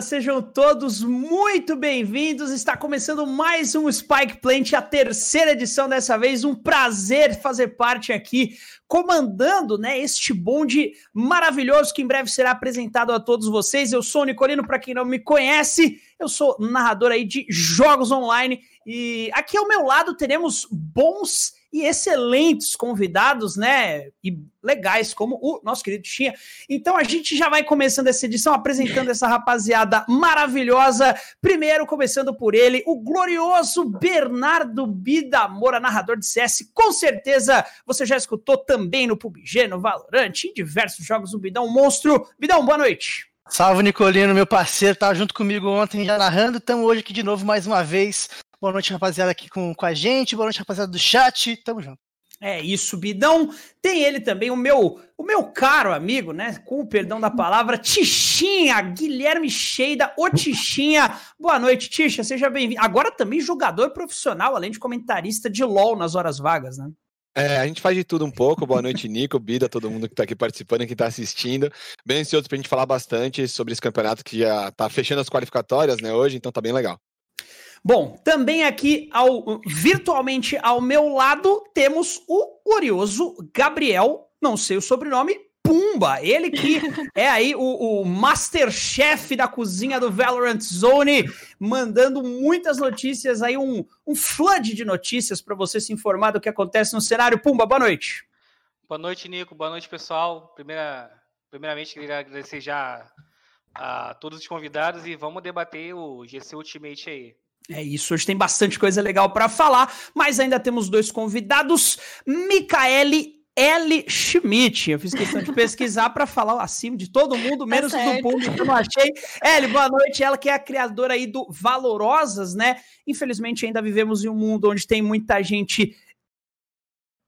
Sejam todos muito bem-vindos. Está começando mais um Spike Plant, a terceira edição dessa vez. Um prazer fazer parte aqui, comandando né, este bonde maravilhoso que em breve será apresentado a todos vocês. Eu sou o Nicolino, para quem não me conhece, eu sou narrador aí de jogos online. E aqui ao meu lado teremos bons e excelentes convidados, né? E legais, como o nosso querido Tinha. Então a gente já vai começando essa edição apresentando essa rapaziada maravilhosa. Primeiro, começando por ele, o glorioso Bernardo Bidamora, narrador de CS. Com certeza você já escutou também no PUBG, no Valorant, em diversos jogos. O Bidão Monstro. Bidão, boa noite. Salve, Nicolino, meu parceiro, tava junto comigo ontem já narrando, estamos hoje aqui de novo mais uma vez Boa noite, rapaziada, aqui com, com a gente. Boa noite, rapaziada do chat. Tamo junto. É isso, Bidão. Tem ele também, o meu, o meu caro amigo, né? Com o perdão da palavra, Tichinha, Guilherme Cheida, o Tichinha. Boa noite, Ticha, seja bem-vindo. Agora também jogador profissional, além de comentarista de LOL nas horas vagas, né? É, a gente faz de tudo um pouco. Boa noite, Nico, Bida, todo mundo que está aqui participando e que está assistindo. Bem ansioso para a gente falar bastante sobre esse campeonato que já está fechando as qualificatórias, né, hoje, então tá bem legal. Bom, também aqui ao virtualmente ao meu lado temos o glorioso Gabriel, não sei o sobrenome, Pumba, ele que é aí o, o Masterchef da cozinha do Valorant Zone, mandando muitas notícias aí, um, um flood de notícias para você se informar do que acontece no cenário. Pumba, boa noite. Boa noite, Nico. Boa noite, pessoal. Primeira, primeiramente, queria agradecer já a todos os convidados e vamos debater o GC Ultimate aí. É isso, hoje tem bastante coisa legal para falar, mas ainda temos dois convidados, Micaele L. Schmidt. Eu fiz questão de pesquisar para falar acima de todo mundo, tá menos tá do público, eu não achei. Ellie, boa noite. Ela que é a criadora aí do Valorosas, né? Infelizmente, ainda vivemos em um mundo onde tem muita gente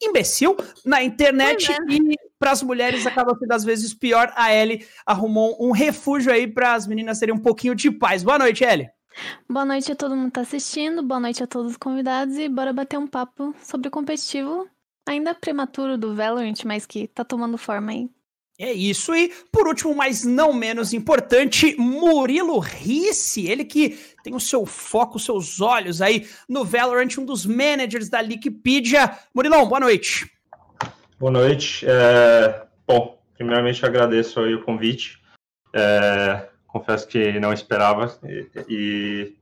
imbecil na internet é. e para as mulheres acaba sendo às vezes pior. A Ellie arrumou um refúgio aí para as meninas terem um pouquinho de paz. Boa noite, Ellie. Boa noite a todo mundo que tá assistindo, boa noite a todos os convidados e bora bater um papo sobre o competitivo, ainda prematuro do Valorant, mas que tá tomando forma aí. É isso, e por último, mas não menos importante, Murilo Risse, ele que tem o seu foco, os seus olhos aí no Valorant, um dos managers da Wikipedia. Murilão, boa noite. Boa noite. É... Bom, primeiramente agradeço aí o convite. É confesso que não esperava e, e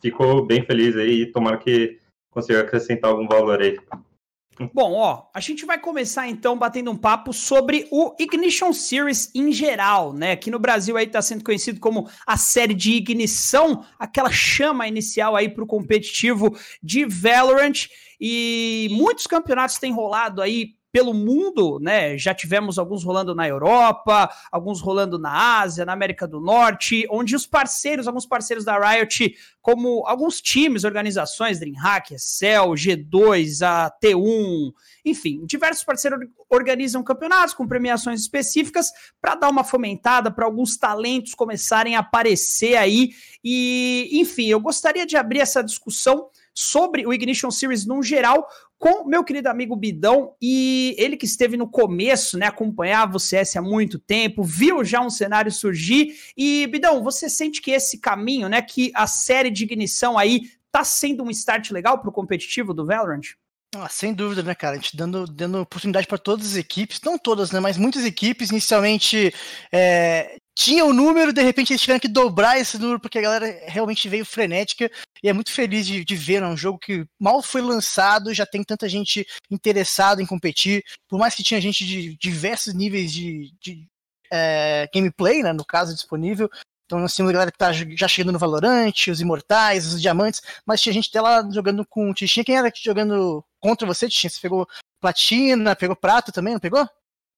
fico bem feliz aí tomara que consiga acrescentar algum valor aí. Bom, ó, a gente vai começar então batendo um papo sobre o Ignition Series em geral, né? Aqui no Brasil aí tá sendo conhecido como a série de ignição, aquela chama inicial aí pro competitivo de Valorant e muitos campeonatos têm rolado aí pelo mundo, né? Já tivemos alguns rolando na Europa, alguns rolando na Ásia, na América do Norte, onde os parceiros, alguns parceiros da Riot, como alguns times, organizações, DreamHack, Excel, G2, a T1, enfim, diversos parceiros organizam campeonatos com premiações específicas para dar uma fomentada, para alguns talentos começarem a aparecer aí. E, enfim, eu gostaria de abrir essa discussão sobre o Ignition Series no geral, com meu querido amigo Bidão, e ele que esteve no começo, né, acompanhava o CS há muito tempo, viu já um cenário surgir, e Bidão, você sente que esse caminho, né, que a série de ignição aí tá sendo um start legal pro competitivo do Valorant? Ah, sem dúvida, né, cara? A gente dando, dando oportunidade para todas as equipes, não todas, né? Mas muitas equipes inicialmente é, tinha o número, de repente eles tiveram que dobrar esse número porque a galera realmente veio frenética e é muito feliz de, de ver, é um jogo que mal foi lançado, já tem tanta gente interessada em competir, por mais que tinha gente de diversos níveis de, de é, gameplay, né, no caso, disponível, então nós temos a galera que tá já chegando no Valorante, os Imortais, os Diamantes, mas tinha gente até lá jogando com o Tichinha. Quem era jogando contra você, Tichinha? Você pegou platina, pegou prata também, não pegou?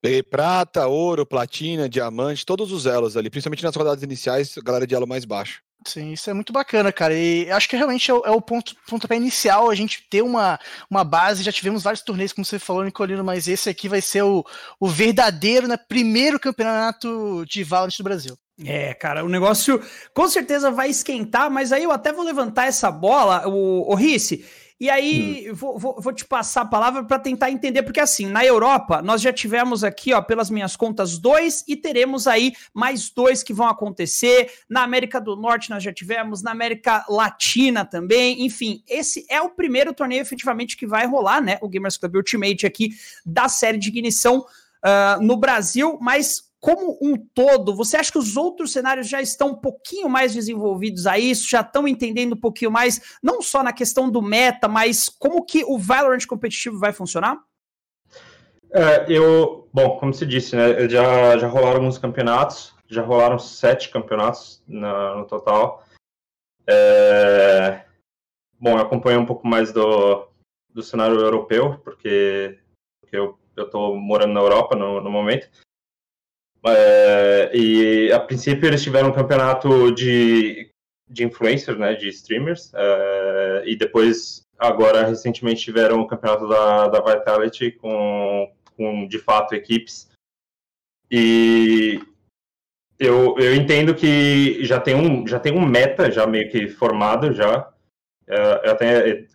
Peguei prata, ouro, platina, diamante, todos os elos ali, principalmente nas rodadas iniciais, galera de elo mais baixo. Sim, isso é muito bacana, cara. E acho que realmente é o, é o ponto pontapé inicial a gente ter uma, uma base. Já tivemos vários torneios, como você falou, Nicolino, mas esse aqui vai ser o, o verdadeiro, né, primeiro campeonato de Valorant do Brasil. É, cara, o negócio com certeza vai esquentar, mas aí eu até vou levantar essa bola, o, o Risse. E aí, hum. vou, vou, vou, te passar a palavra para tentar entender, porque assim, na Europa, nós já tivemos aqui, ó, pelas minhas contas, dois, e teremos aí mais dois que vão acontecer. Na América do Norte, nós já tivemos, na América Latina também. Enfim, esse é o primeiro torneio efetivamente que vai rolar, né? O Gamers Club Ultimate aqui da série de ignição uh, no Brasil, mas como um todo, você acha que os outros cenários já estão um pouquinho mais desenvolvidos a isso, já estão entendendo um pouquinho mais, não só na questão do meta, mas como que o Valorant competitivo vai funcionar? É, eu, bom, como se disse, né, já, já rolaram alguns campeonatos, já rolaram sete campeonatos na, no total. É, bom, eu acompanho um pouco mais do, do cenário europeu, porque, porque eu estou morando na Europa no, no momento. É, e a princípio eles tiveram um campeonato de, de influencers, né, de streamers, é, e depois, agora, recentemente tiveram o campeonato da, da Vitality com, com, de fato, equipes. E eu, eu entendo que já tem, um, já tem um meta já meio que formado já. É, até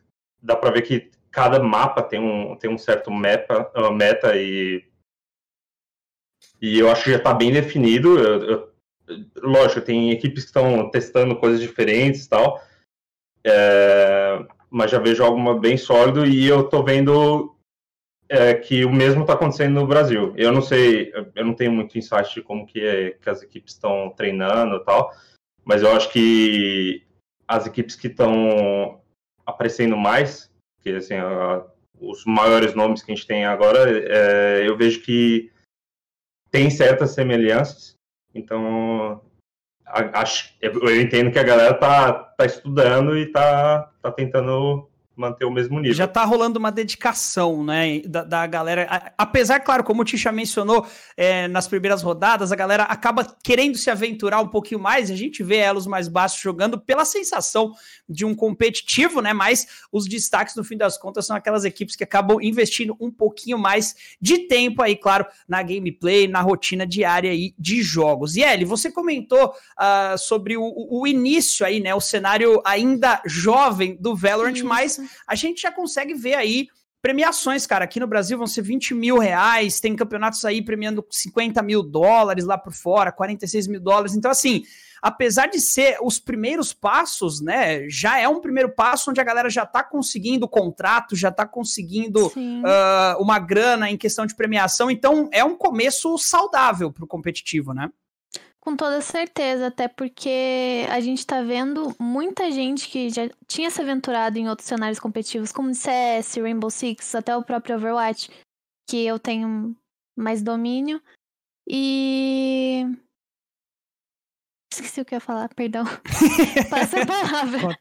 dá para ver que cada mapa tem um, tem um certo meta, meta e e eu acho que já está bem definido. Eu, eu, lógico, tem equipes que estão testando coisas diferentes e tal, é, mas já vejo algo bem sólido e eu estou vendo é, que o mesmo está acontecendo no Brasil. Eu não sei, eu não tenho muito insight de como que, é, que as equipes estão treinando e tal, mas eu acho que as equipes que estão aparecendo mais, que assim, a, os maiores nomes que a gente tem agora, é, eu vejo que tem certas semelhanças. Então, acho, eu entendo que a galera tá, tá estudando e tá, tá tentando manter o mesmo nível. Já tá rolando uma dedicação, né, da, da galera. Apesar, claro, como o Tisha mencionou é, nas primeiras rodadas, a galera acaba querendo se aventurar um pouquinho mais. A gente vê elos mais baixos jogando pela sensação de um competitivo, né? Mas os destaques, no fim das contas, são aquelas equipes que acabam investindo um pouquinho mais de tempo aí, claro, na gameplay, na rotina diária aí de jogos. E Eli, você comentou uh, sobre o, o, início aí, né? O cenário ainda jovem do Valorant, Isso. mas a gente já consegue ver aí premiações, cara. Aqui no Brasil vão ser 20 mil reais, tem campeonatos aí premiando 50 mil dólares lá por fora, 46 mil dólares. Então, assim, apesar de ser os primeiros passos, né, já é um primeiro passo onde a galera já tá conseguindo contrato, já tá conseguindo uh, uma grana em questão de premiação. Então, é um começo saudável pro competitivo, né? Com toda certeza, até porque a gente tá vendo muita gente que já tinha se aventurado em outros cenários competitivos, como CS, Rainbow Six, até o próprio Overwatch, que eu tenho mais domínio. E Esqueci o que eu ia falar, perdão. Passa a palavra.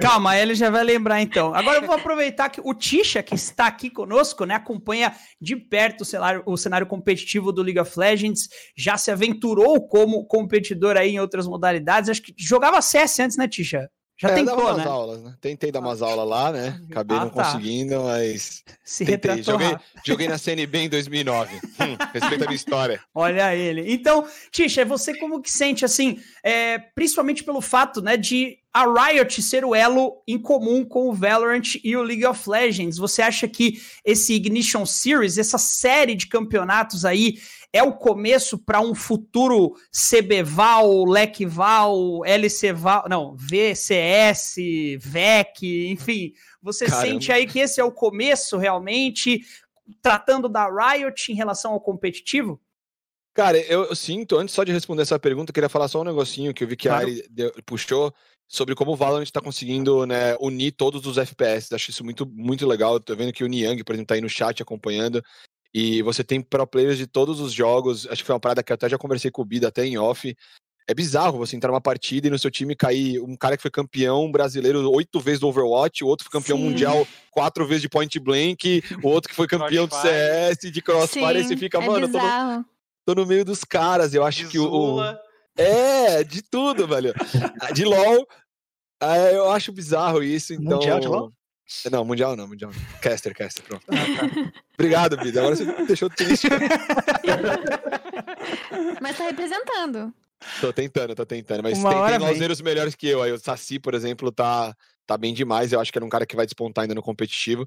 Calma, ele já vai lembrar então. Agora eu vou aproveitar que o Tisha, que está aqui conosco, né, acompanha de perto o cenário, o cenário competitivo do League of Legends, já se aventurou como competidor aí em outras modalidades. Acho que jogava CS antes, né, Tisha? Já é, tentou, né? Aulas, né? Tentei dar umas aulas lá, né? Acabei ah, não tá. conseguindo, mas. Se tentei. Joguei, joguei, na CNB em 2009. hum, respeita a minha história. Olha ele. Então, Tisha, você como que sente, assim, é, principalmente pelo fato, né, de a Riot ser o elo em comum com o Valorant e o League of Legends. Você acha que esse Ignition Series, essa série de campeonatos aí, é o começo para um futuro CBVAL, LECVAL, LCVAL, não, VCS, VEC, enfim. Você Caramba. sente aí que esse é o começo realmente, tratando da Riot em relação ao competitivo? Cara, eu, eu, sinto, antes só de responder essa pergunta, queria falar só um negocinho que eu vi que claro. a Ari deu, puxou sobre como o Valorant está conseguindo né, unir todos os FPS. Acho isso muito, muito legal. Tô vendo que o Niang, por exemplo, tá aí no chat acompanhando. E você tem pro players de todos os jogos. Acho que foi uma parada que eu até já conversei com o Bida até em off. É bizarro você entrar numa partida e no seu time cair um cara que foi campeão brasileiro oito vezes do Overwatch, o outro foi campeão Sim. mundial quatro vezes de Point Blank, o outro que foi campeão do CS, de Crossfire, Sim, e você fica, é mano, tô no, tô no, meio dos caras. Eu acho de que o. É, de tudo, velho. De LOL. É, eu acho bizarro isso. Então... Mundial de LOL? Não, mundial não, mundial não. Caster, caster, pronto. Ah. Obrigado, Bida. Agora você me deixou triste. Mas tá representando. Tô tentando, tô tentando. Mas Uma tem, tem melhores que eu. Aí o Saci, por exemplo, tá, tá bem demais. Eu acho que era um cara que vai despontar ainda no competitivo.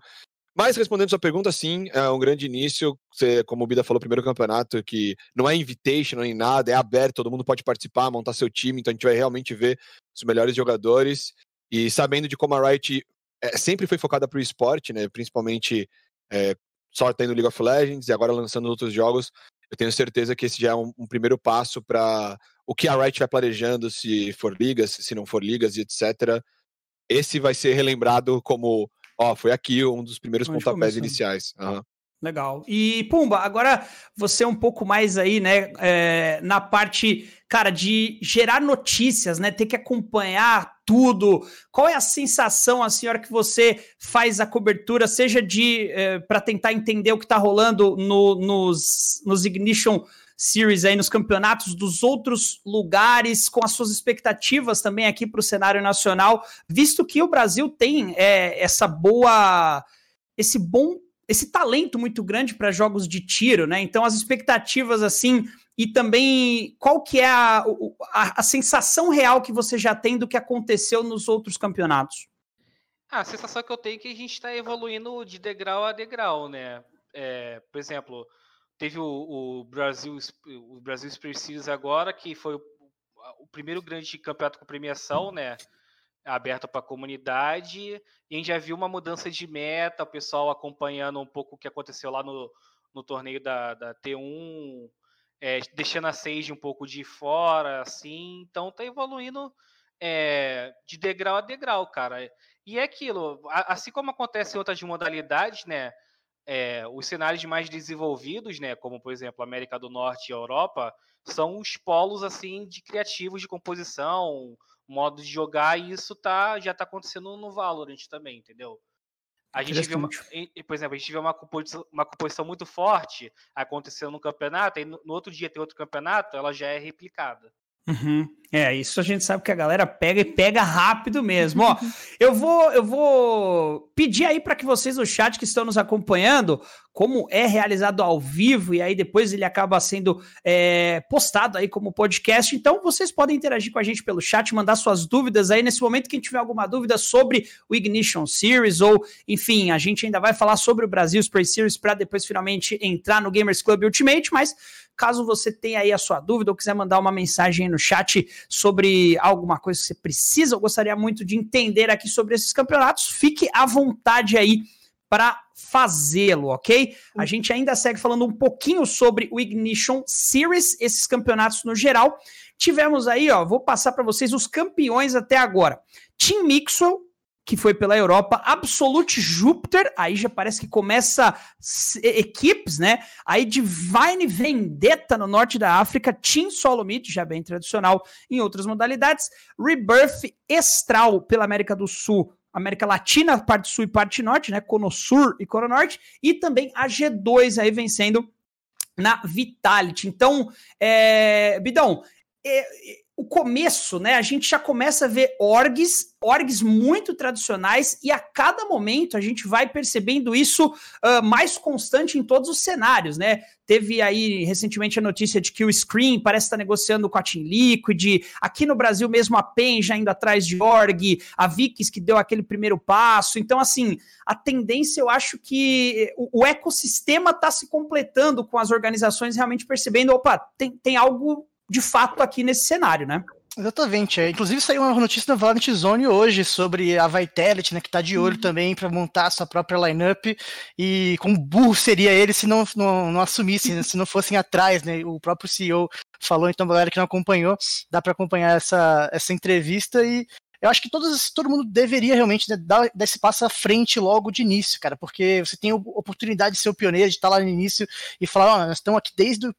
Mas respondendo sua pergunta, sim, é um grande início. Você, como o Bida falou, primeiro campeonato que não é invitation nem nada, é aberto, todo mundo pode participar, montar seu time, então a gente vai realmente ver os melhores jogadores. E sabendo de como a Riot é, sempre foi focada para o esporte, né? Principalmente é, só League of Legends e agora lançando outros jogos, eu tenho certeza que esse já é um, um primeiro passo para o que a Riot vai planejando, se for ligas, se não for ligas e etc. Esse vai ser relembrado como, ó, foi aqui um dos primeiros Onde pontapés começou. iniciais. Uhum. Legal. E, Pumba, agora você é um pouco mais aí, né, é, na parte, cara, de gerar notícias, né, ter que acompanhar tudo. Qual é a sensação, a senhora, que você faz a cobertura, seja de, é, para tentar entender o que está rolando no, nos, nos Ignition Series aí, nos campeonatos dos outros lugares, com as suas expectativas também aqui para o cenário nacional, visto que o Brasil tem é, essa boa, esse bom esse talento muito grande para jogos de tiro, né? Então as expectativas assim e também qual que é a, a, a, sensação real que você já tem do que aconteceu nos outros campeonatos? Ah, a sensação que eu tenho é que a gente está evoluindo de degrau a degrau, né? É, por exemplo, teve o, o, Brasil o Brasil Super Series agora que foi o, o primeiro grande campeonato com premiação, né? Aberto para a comunidade. E a gente já viu uma mudança de meta, o pessoal acompanhando um pouco o que aconteceu lá no, no torneio da, da T1, é, deixando a Sage um pouco de fora, assim. Então tá evoluindo é, de degrau a degrau, cara. E é aquilo, assim como acontece em outras modalidades, né? É, os cenários mais desenvolvidos, né, como por exemplo América do Norte e Europa, são os polos assim de criativos de composição, modo de jogar, e isso tá, já tá acontecendo no Valorant também, entendeu? A gente vê, uma, por exemplo, a gente vê uma composição, uma composição muito forte acontecendo no campeonato, e no, no outro dia tem outro campeonato, ela já é replicada. Uhum. É, isso a gente sabe que a galera pega e pega rápido mesmo. Ó, eu vou eu vou pedir aí para que vocês no chat que estão nos acompanhando, como é realizado ao vivo e aí depois ele acaba sendo é, postado aí como podcast. Então vocês podem interagir com a gente pelo chat, mandar suas dúvidas aí nesse momento quem tiver alguma dúvida sobre o Ignition Series ou enfim, a gente ainda vai falar sobre o Brasil Spray Series para depois finalmente entrar no Gamers Club Ultimate, mas Caso você tenha aí a sua dúvida ou quiser mandar uma mensagem no chat sobre alguma coisa que você precisa, eu gostaria muito de entender aqui sobre esses campeonatos, fique à vontade aí para fazê-lo, ok? A gente ainda segue falando um pouquinho sobre o Ignition Series, esses campeonatos no geral. Tivemos aí, ó, vou passar para vocês os campeões até agora. Team Mixwell, que foi pela Europa, Absolute Júpiter, aí já parece que começa equipes, né? Aí Divine Vendetta no norte da África, Team Solomid, já bem tradicional em outras modalidades, Rebirth Estral pela América do Sul, América Latina, parte sul e parte norte, né? Conosur e Coronorte, e também a G2 aí vencendo na Vitality. Então, é... Bidão, é o começo, né? A gente já começa a ver orgs, orgs muito tradicionais, e a cada momento a gente vai percebendo isso uh, mais constante em todos os cenários, né? Teve aí recentemente a notícia de que o Screen parece estar negociando com a Team Liquid, aqui no Brasil mesmo a PEN já indo atrás de org, a Vikings que deu aquele primeiro passo. Então, assim, a tendência eu acho que o, o ecossistema está se completando com as organizações realmente percebendo, opa, tem, tem algo de fato aqui nesse cenário, né? Exatamente. É. Inclusive saiu uma notícia da Valorant Zone hoje sobre a Vitality, né, que tá de olho uhum. também para montar a sua própria lineup e como burro seria ele se não, não, não assumissem, né, se não fossem atrás, né? O próprio CEO falou, então galera que não acompanhou, dá para acompanhar essa, essa entrevista e eu acho que todo mundo deveria realmente né, dar, dar, esse passo à frente logo de início, cara, porque você tem a oportunidade de ser o pioneiro, de estar lá no início e falar, ó, oh, nós estamos aqui desde o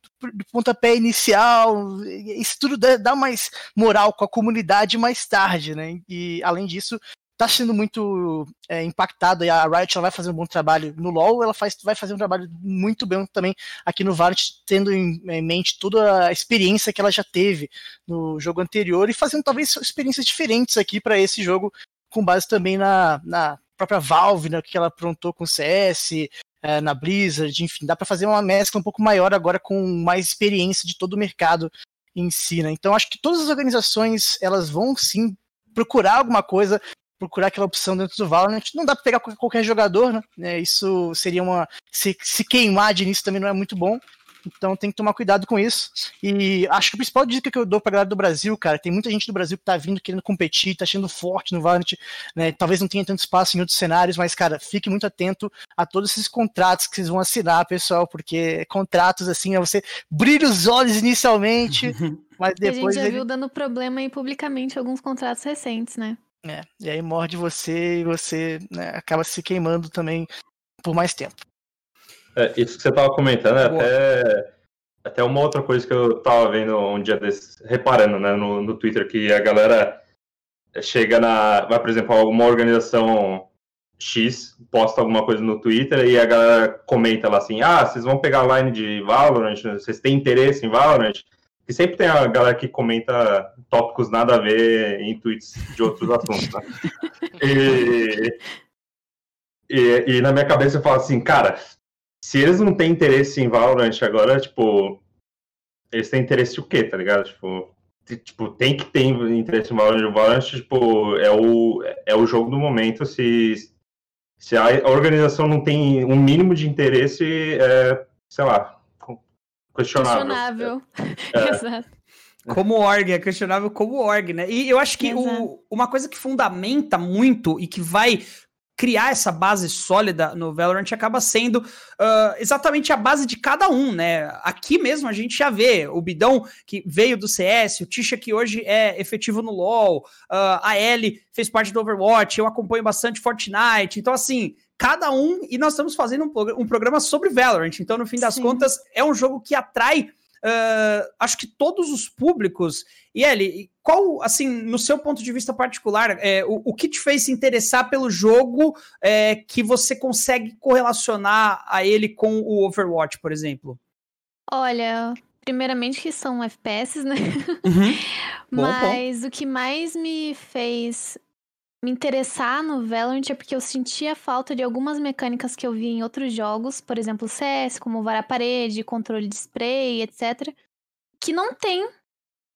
pontapé inicial, isso tudo dá mais moral com a comunidade mais tarde, né? E além disso, tá sendo muito é, impactada e a Riot ela vai fazer um bom trabalho no LoL, ela faz, vai fazer um trabalho muito bem também aqui no Valorant, tendo em, em, mente toda a experiência que ela já teve no jogo anterior e fazendo talvez experiências diferentes aqui para esse jogo, com base também na, na própria Valve, né, que ela aprontou com o CS, é, na Blizzard, enfim, dá para fazer uma mescla um pouco maior agora com mais experiência de todo o mercado em si, né? Então acho que todas as organizações elas vão sim procurar alguma coisa procurar aquela opção dentro do Valorant. Não dá para pegar qualquer jogador, né? É, isso seria uma. Se, se queimar de início também não é muito bom. Então tem que tomar cuidado com isso. E acho que a principal dica que eu dou pra galera do Brasil, cara, tem muita gente do Brasil que tá vindo querendo competir, tá achando forte no Valorant, né? Talvez não tenha tanto espaço em outros cenários, mas, cara, fique muito atento a todos esses contratos que vocês vão assinar, pessoal, porque contratos assim, é você brilha os olhos inicialmente, mas depois. A gente já viu dando problema aí publicamente alguns contratos recentes, né? É, e aí morde você e você né, acaba se queimando também por mais tempo. É, isso que você estava comentando é até, até uma outra coisa que eu estava vendo um dia desses, reparando né, no, no Twitter, que a galera chega na. Vai, por exemplo, alguma organização X posta alguma coisa no Twitter e a galera comenta lá assim: ah, vocês vão pegar a line de Valorant, vocês têm interesse em Valorant? E sempre tem a galera que comenta tópicos nada a ver em tweets de outros assuntos, né? E, e, e, na minha cabeça eu falo assim, cara, se eles não têm interesse em Valorant agora, tipo, eles têm interesse em o quê, tá ligado? Tipo, tipo tem que ter interesse em Valorant. O Valorant, tipo, é o, é o jogo do momento. Se, se a organização não tem um mínimo de interesse, é, sei lá, questionável. Questionável. É. Exato. Como org, é questionável como org, né? E eu acho que o, uma coisa que fundamenta muito e que vai criar essa base sólida no Valorant acaba sendo uh, exatamente a base de cada um, né? Aqui mesmo a gente já vê o Bidão que veio do CS, o Tisha que hoje é efetivo no LoL, uh, a Ellie fez parte do Overwatch, eu acompanho bastante Fortnite, então assim, cada um, e nós estamos fazendo um, um programa sobre Valorant, então no fim das Sim. contas é um jogo que atrai Uh, acho que todos os públicos. E ele, qual, assim, no seu ponto de vista particular, é, o, o que te fez se interessar pelo jogo é, que você consegue correlacionar a ele com o Overwatch, por exemplo? Olha, primeiramente que são FPS, né? Uhum. Mas bom. o que mais me fez me interessar no Valorant é porque eu sentia falta de algumas mecânicas que eu vi em outros jogos, por exemplo, CS, como vara parede, controle de spray, etc, que não tem,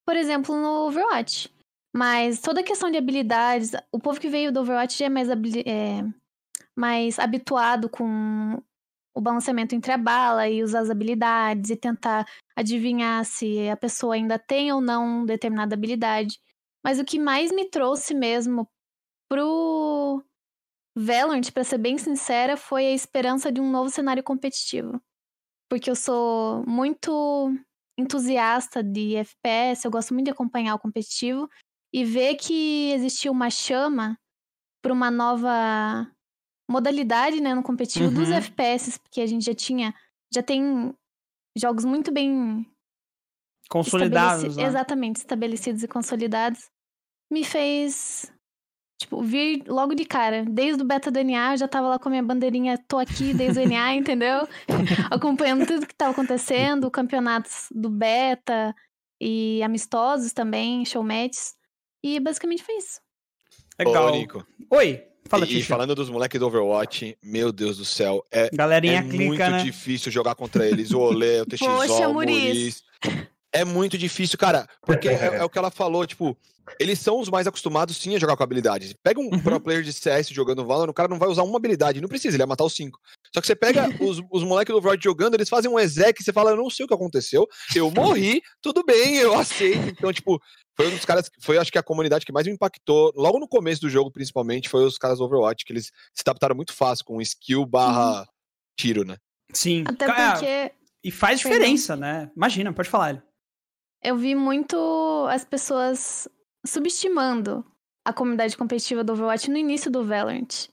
por exemplo, no Overwatch. Mas toda a questão de habilidades, o povo que veio do Overwatch já é mais, é, mais habituado com o balanceamento entre a bala e usar as habilidades e tentar adivinhar se a pessoa ainda tem ou não determinada habilidade. Mas o que mais me trouxe mesmo pro Valorant, para ser bem sincera, foi a esperança de um novo cenário competitivo. Porque eu sou muito entusiasta de FPS, eu gosto muito de acompanhar o competitivo e ver que existia uma chama para uma nova modalidade, né, no competitivo uhum. dos FPS, porque a gente já tinha, já tem jogos muito bem consolidados, estabeleci né? exatamente estabelecidos e consolidados, me fez Tipo, vir logo de cara. Desde o beta do NA, eu já tava lá com a minha bandeirinha, tô aqui desde o NA, entendeu? Acompanhando tudo que tava acontecendo, campeonatos do beta e amistosos também, showmatches. E basicamente foi isso. Legal. Ô, Nico. Oi. Fala, e, e falando dos moleques do Overwatch, meu Deus do céu, é, Galerinha é clica, muito né? difícil jogar contra eles. O Olê, o TXO, Poxa, o Muris. É muito difícil, cara, porque é, é, o que ela falou, tipo, eles são os mais acostumados sim a jogar com habilidades. Pega um uhum. pro player de CS jogando Valorant, o cara não vai usar uma habilidade, não precisa, ele vai matar os cinco. Só que você pega os, os moleques do Overwatch jogando, eles fazem um exec e você fala, eu não sei o que aconteceu, eu morri, tudo bem, eu aceito. Então, tipo, foi um dos caras, foi acho que a comunidade que mais me impactou, logo no começo do jogo, principalmente, foi os caras do Overwatch, que eles se adaptaram muito fácil com skill barra uhum. tiro, né? Sim. Até porque... E faz diferença, né? Imagina, pode falar. Ele. Eu vi muito as pessoas subestimando a comunidade competitiva do Overwatch no início do Valorant.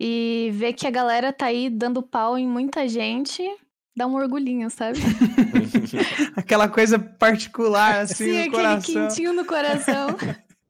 E ver que a galera tá aí dando pau em muita gente, dá um orgulhinho, sabe? Aquela coisa particular, assim, Sim, no aquele coração. quentinho no coração.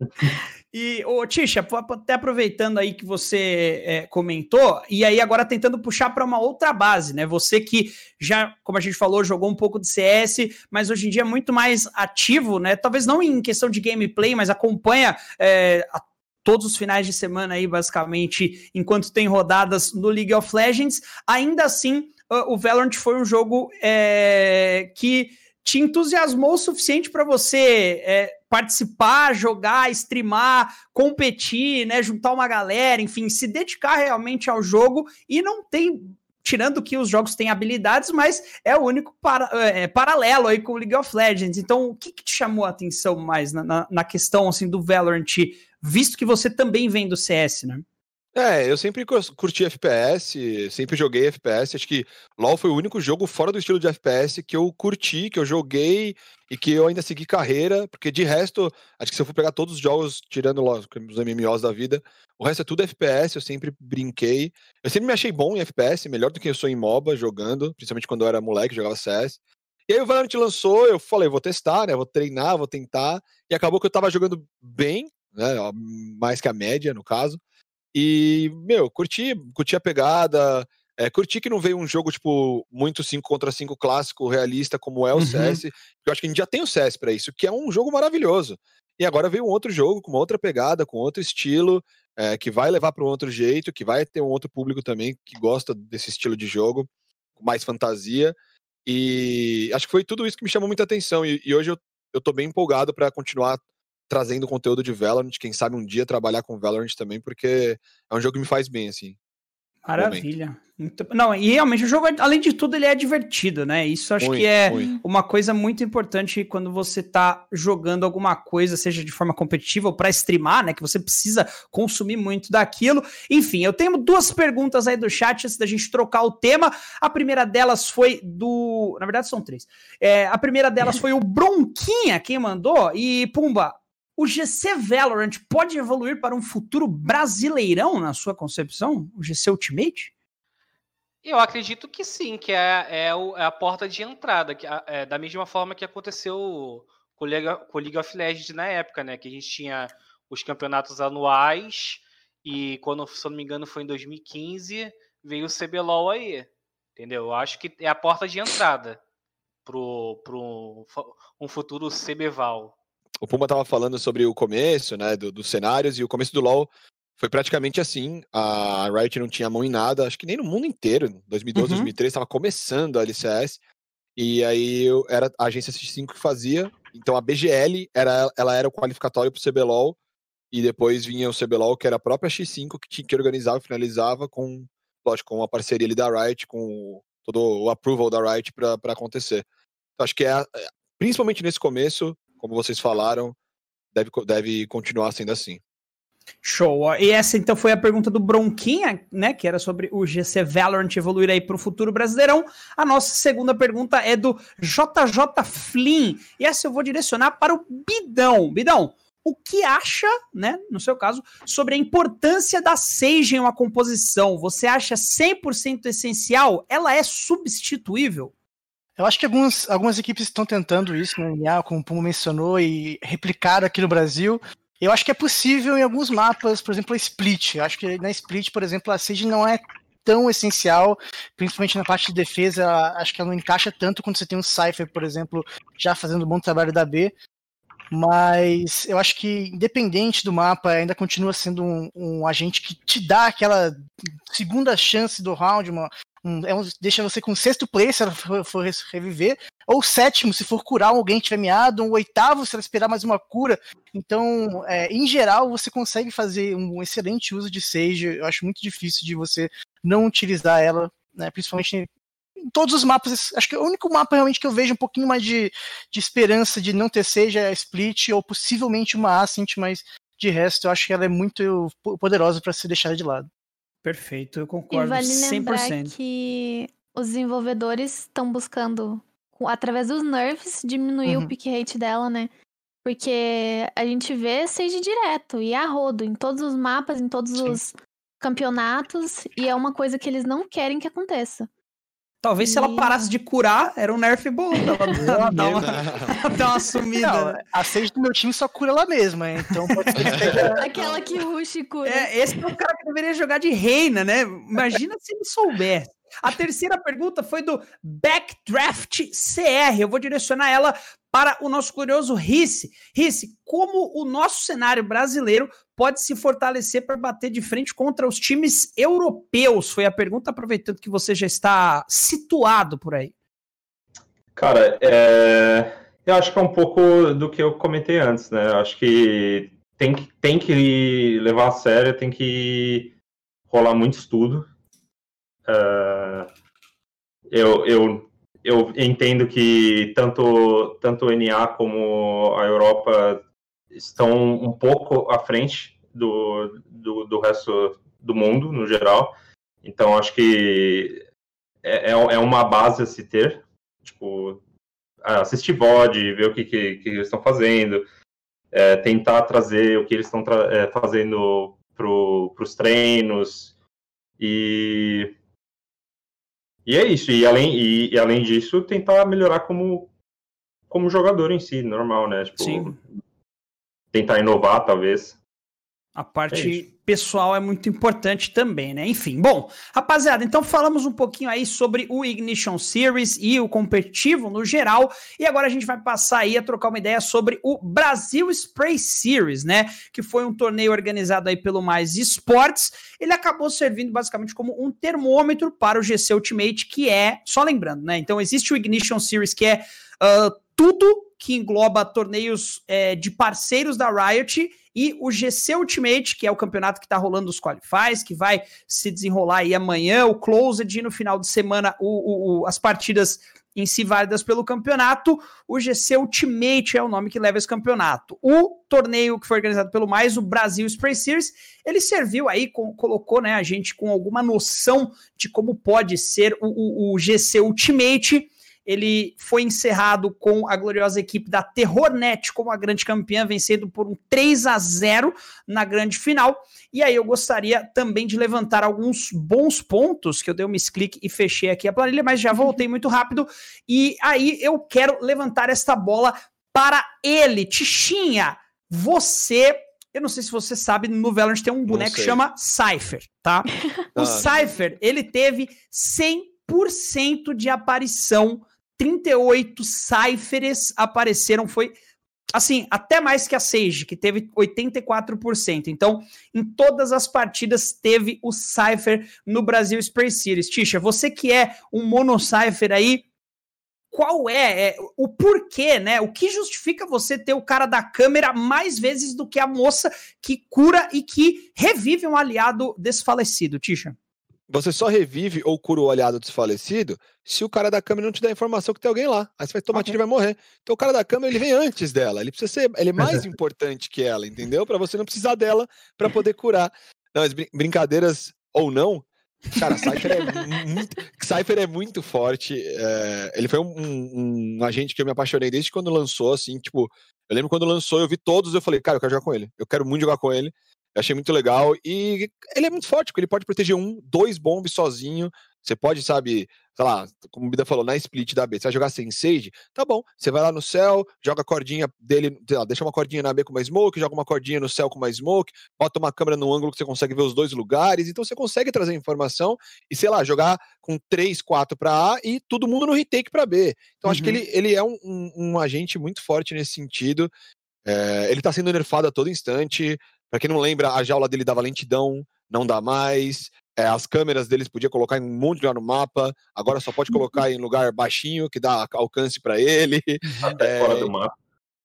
E, ô, Tisha, até aproveitando aí que você é, comentou, e aí agora tentando puxar para uma outra base, né? Você que já, como a gente falou, jogou um pouco de CS, mas hoje em dia é muito mais ativo, né? Talvez não em questão de gameplay, mas acompanha é, a, todos os finais de semana aí, basicamente, enquanto tem rodadas no League of Legends. Ainda assim, o Valorant foi um jogo é, que te entusiasmou o suficiente para você é, participar, jogar, streamar, competir, né, juntar uma galera, enfim, se dedicar realmente ao jogo e não tem tirando que os jogos têm habilidades, mas é o único para, é, paralelo aí com o League of Legends. Então, o que, que te chamou a atenção mais na, na, na, questão assim do Valorant, visto que você também vem do CS, né? É, eu sempre curti FPS, sempre joguei FPS. Acho que LoL foi o único jogo fora do estilo de FPS que eu curti, que eu joguei e que eu ainda segui carreira, porque de resto, acho que se eu for pegar todos os jogos, tirando os MMOs da vida, o resto é tudo FPS, eu sempre brinquei. Eu sempre me achei bom em FPS, melhor do que eu sou em MOBA jogando, principalmente quando eu era moleque, jogava CS. E aí o Valorant lançou, eu falei, vou testar, né? Vou treinar, vou tentar. E acabou que eu tava jogando bem, né? Mais que a média, no caso. E, meu, curti, curti a pegada. É, curti que não veio um jogo, tipo, muito 5 contra 5 clássico, realista, como é o uhum. CS. Eu acho que a gente já tem o CS para isso, que é um jogo maravilhoso. E agora veio um outro jogo com uma outra pegada, com outro estilo, é, que vai levar para um outro jeito, que vai ter um outro público também que gosta desse estilo de jogo, com mais fantasia. E acho que foi tudo isso que me chamou muita atenção. E, e hoje eu, eu tô bem empolgado para continuar trazendo conteúdo de Valorant, quem sabe um dia trabalhar com Valorant também, porque é um jogo que me faz bem, assim. Maravilha. Muito... Não, e realmente o jogo, além de tudo, ele é divertido, né? Isso acho muito, que é muito. uma coisa muito importante quando você tá jogando alguma coisa, seja de forma competitiva ou para streamar, né? Que você precisa consumir muito daquilo. Enfim, eu tenho duas perguntas aí do chat antes da gente trocar o tema. A primeira delas foi do. Na verdade, são três. É, a primeira delas foi o Bronquinha quem mandou. E, Pumba, o GC Valorant pode evoluir para um futuro brasileirão, na sua concepção? O GC Ultimate? Eu acredito que sim, que é, é, é a porta de entrada, que, é, da mesma forma que aconteceu com o, League, o of Legends na época, né? Que a gente tinha os campeonatos anuais e quando, se eu não me engano, foi em 2015, veio o CBLOL aí, entendeu? Eu acho que é a porta de entrada para pro um futuro CBVAL o Puma estava falando sobre o começo, né, do, dos cenários, e o começo do LoL foi praticamente assim. A Riot não tinha mão em nada, acho que nem no mundo inteiro. 2012, uhum. 2013, estava começando a LCS. E aí era a agência X5 que fazia. Então a BGL era, ela era o qualificatório para o CBLOL. E depois vinha o CBLOL, que era a própria X5 que, tinha, que organizava e finalizava com, lógico, com a parceria ali da Riot, com todo o approval da Riot para acontecer. Então, acho que é, é, principalmente nesse começo, como vocês falaram, deve, deve continuar sendo assim. Show. E essa então foi a pergunta do Bronquinha, né? Que era sobre o GC Valorant evoluir aí para o futuro brasileirão. A nossa segunda pergunta é do JJ Flynn. E essa eu vou direcionar para o Bidão. Bidão, o que acha, né, no seu caso, sobre a importância da Sage em uma composição? Você acha 100% essencial? Ela é substituível? Eu acho que algumas, algumas equipes estão tentando isso NA, como o Puma mencionou, e replicar aqui no Brasil. Eu acho que é possível em alguns mapas, por exemplo, a Split. Eu acho que na Split, por exemplo, a Sage não é tão essencial, principalmente na parte de defesa. Acho que ela não encaixa tanto quando você tem um Cypher, por exemplo, já fazendo um bom trabalho da B. Mas eu acho que, independente do mapa, ainda continua sendo um, um agente que te dá aquela segunda chance do round, uma, é um, deixa você com sexto place se ela for, for, reviver, ou sétimo se for curar alguém que tiver meado, um oitavo se ela esperar mais uma cura. Então, é, em geral, você consegue fazer um excelente uso de Sage. Eu acho muito difícil de você não utilizar ela, né, principalmente em todos os mapas. Acho que o único mapa realmente que eu vejo um pouquinho mais de, de esperança de não ter Sage é a Split ou possivelmente uma Ascent, mas de resto eu acho que ela é muito poderosa para ser deixada de lado. Perfeito, eu concordo e vale 100%. lembrar que os desenvolvedores estão buscando, através dos nerfs, diminuir uhum. o pick rate dela, né? Porque a gente vê seja direto e a rodo em todos os mapas, em todos Sim. os campeonatos, e é uma coisa que eles não querem que aconteça. Talvez e... se ela parasse de curar, era um nerf bom. Ela dá uma, dá uma sumida. Não, a Sage do meu time só cura ela mesma, então pode ser que seja... Aquela que rush e cura. É, esse é o cara que deveria jogar de reina, né? Imagina se ele soubesse. A terceira pergunta foi do Backdraft CR. Eu vou direcionar ela para o nosso curioso Risse. Risse, como o nosso cenário brasileiro pode se fortalecer para bater de frente contra os times europeus? Foi a pergunta, aproveitando que você já está situado por aí. Cara, é... Eu acho que é um pouco do que eu comentei antes, né? Eu acho que tem que, tem que levar a sério, tem que rolar muito estudo. Uh, eu, eu, eu entendo que tanto, tanto o NA como a Europa estão um pouco à frente do, do, do resto do mundo, no geral. Então, acho que é, é, é uma base a se ter. Tipo, assistir VOD, ver o que, que, que eles estão fazendo, é, tentar trazer o que eles estão é, fazendo para os treinos. E, e é isso. E além, e, e, além disso, tentar melhorar como, como jogador em si, normal, né? Tipo, Sim. Tentar inovar, talvez. A parte é pessoal é muito importante também, né? Enfim, bom, rapaziada, então falamos um pouquinho aí sobre o Ignition Series e o competitivo no geral, e agora a gente vai passar aí a trocar uma ideia sobre o Brasil Spray Series, né? Que foi um torneio organizado aí pelo Mais Esportes. Ele acabou servindo basicamente como um termômetro para o GC Ultimate, que é, só lembrando, né? Então existe o Ignition Series, que é uh, tudo que engloba torneios é, de parceiros da Riot e o GC Ultimate, que é o campeonato que está rolando os qualifies, que vai se desenrolar aí amanhã, o Closed e no final de semana o, o, o, as partidas em si válidas pelo campeonato. O GC Ultimate é o nome que leva esse campeonato. O torneio que foi organizado pelo mais, o Brasil Spray Series, ele serviu aí, com, colocou né, a gente com alguma noção de como pode ser o, o, o GC Ultimate ele foi encerrado com a gloriosa equipe da Terrornet como a grande campeã, vencendo por um 3 a 0 na grande final. E aí eu gostaria também de levantar alguns bons pontos, que eu dei um misclick e fechei aqui a planilha, mas já voltei muito rápido. E aí eu quero levantar esta bola para ele, Tichinha. Você eu não sei se você sabe, no Valorant tem um boneco que chama Cypher, tá? o ah. Cypher, ele teve 100% de aparição 38 Cyphers apareceram, foi assim, até mais que a Sage, que teve 84%. Então, em todas as partidas teve o Cypher no Brasil Spray Series. Tisha, você que é um mono Cypher aí, qual é, é, o porquê, né? O que justifica você ter o cara da câmera mais vezes do que a moça que cura e que revive um aliado desfalecido, Tisha? Você só revive ou cura o aliado desfalecido se o cara da câmera não te dá a informação que tem alguém lá. Aí você vai tomar okay. tiro e vai morrer. Então o cara da câmera ele vem antes dela. Ele precisa ser, ele é mais importante que ela, entendeu? Para você não precisar dela para poder curar. Não, as brincadeiras ou não. Cara, Cypher é muito, Cypher é muito forte. É, ele foi um, um, um, agente que eu me apaixonei desde quando lançou, assim, tipo, eu lembro quando lançou, eu vi todos, eu falei, cara, eu quero jogar com ele. Eu quero muito jogar com ele. Eu achei muito legal. E ele é muito forte, porque ele pode proteger um, dois bombs sozinho. Você pode, sabe, sei lá, como o Bida falou, na split da B, você vai jogar sem Sage? Tá bom. Você vai lá no céu, joga a cordinha dele, lá, deixa uma cordinha na B com uma smoke, joga uma cordinha no céu com uma smoke, bota uma câmera no ângulo que você consegue ver os dois lugares. Então você consegue trazer informação e, sei lá, jogar com 3, 4 para A e todo mundo no retake para B. Então uhum. acho que uhum. ele, ele é um, um, um, agente muito forte nesse sentido. É, ele tá sendo nerfado a todo instante. Para quem não lembra, a jaula dele dava lentidão, não dá mais. É, as câmeras deles podia colocar em um monte de lugar no mapa, agora só pode colocar em lugar baixinho, que dá alcance para ele. Até é, fora do mapa.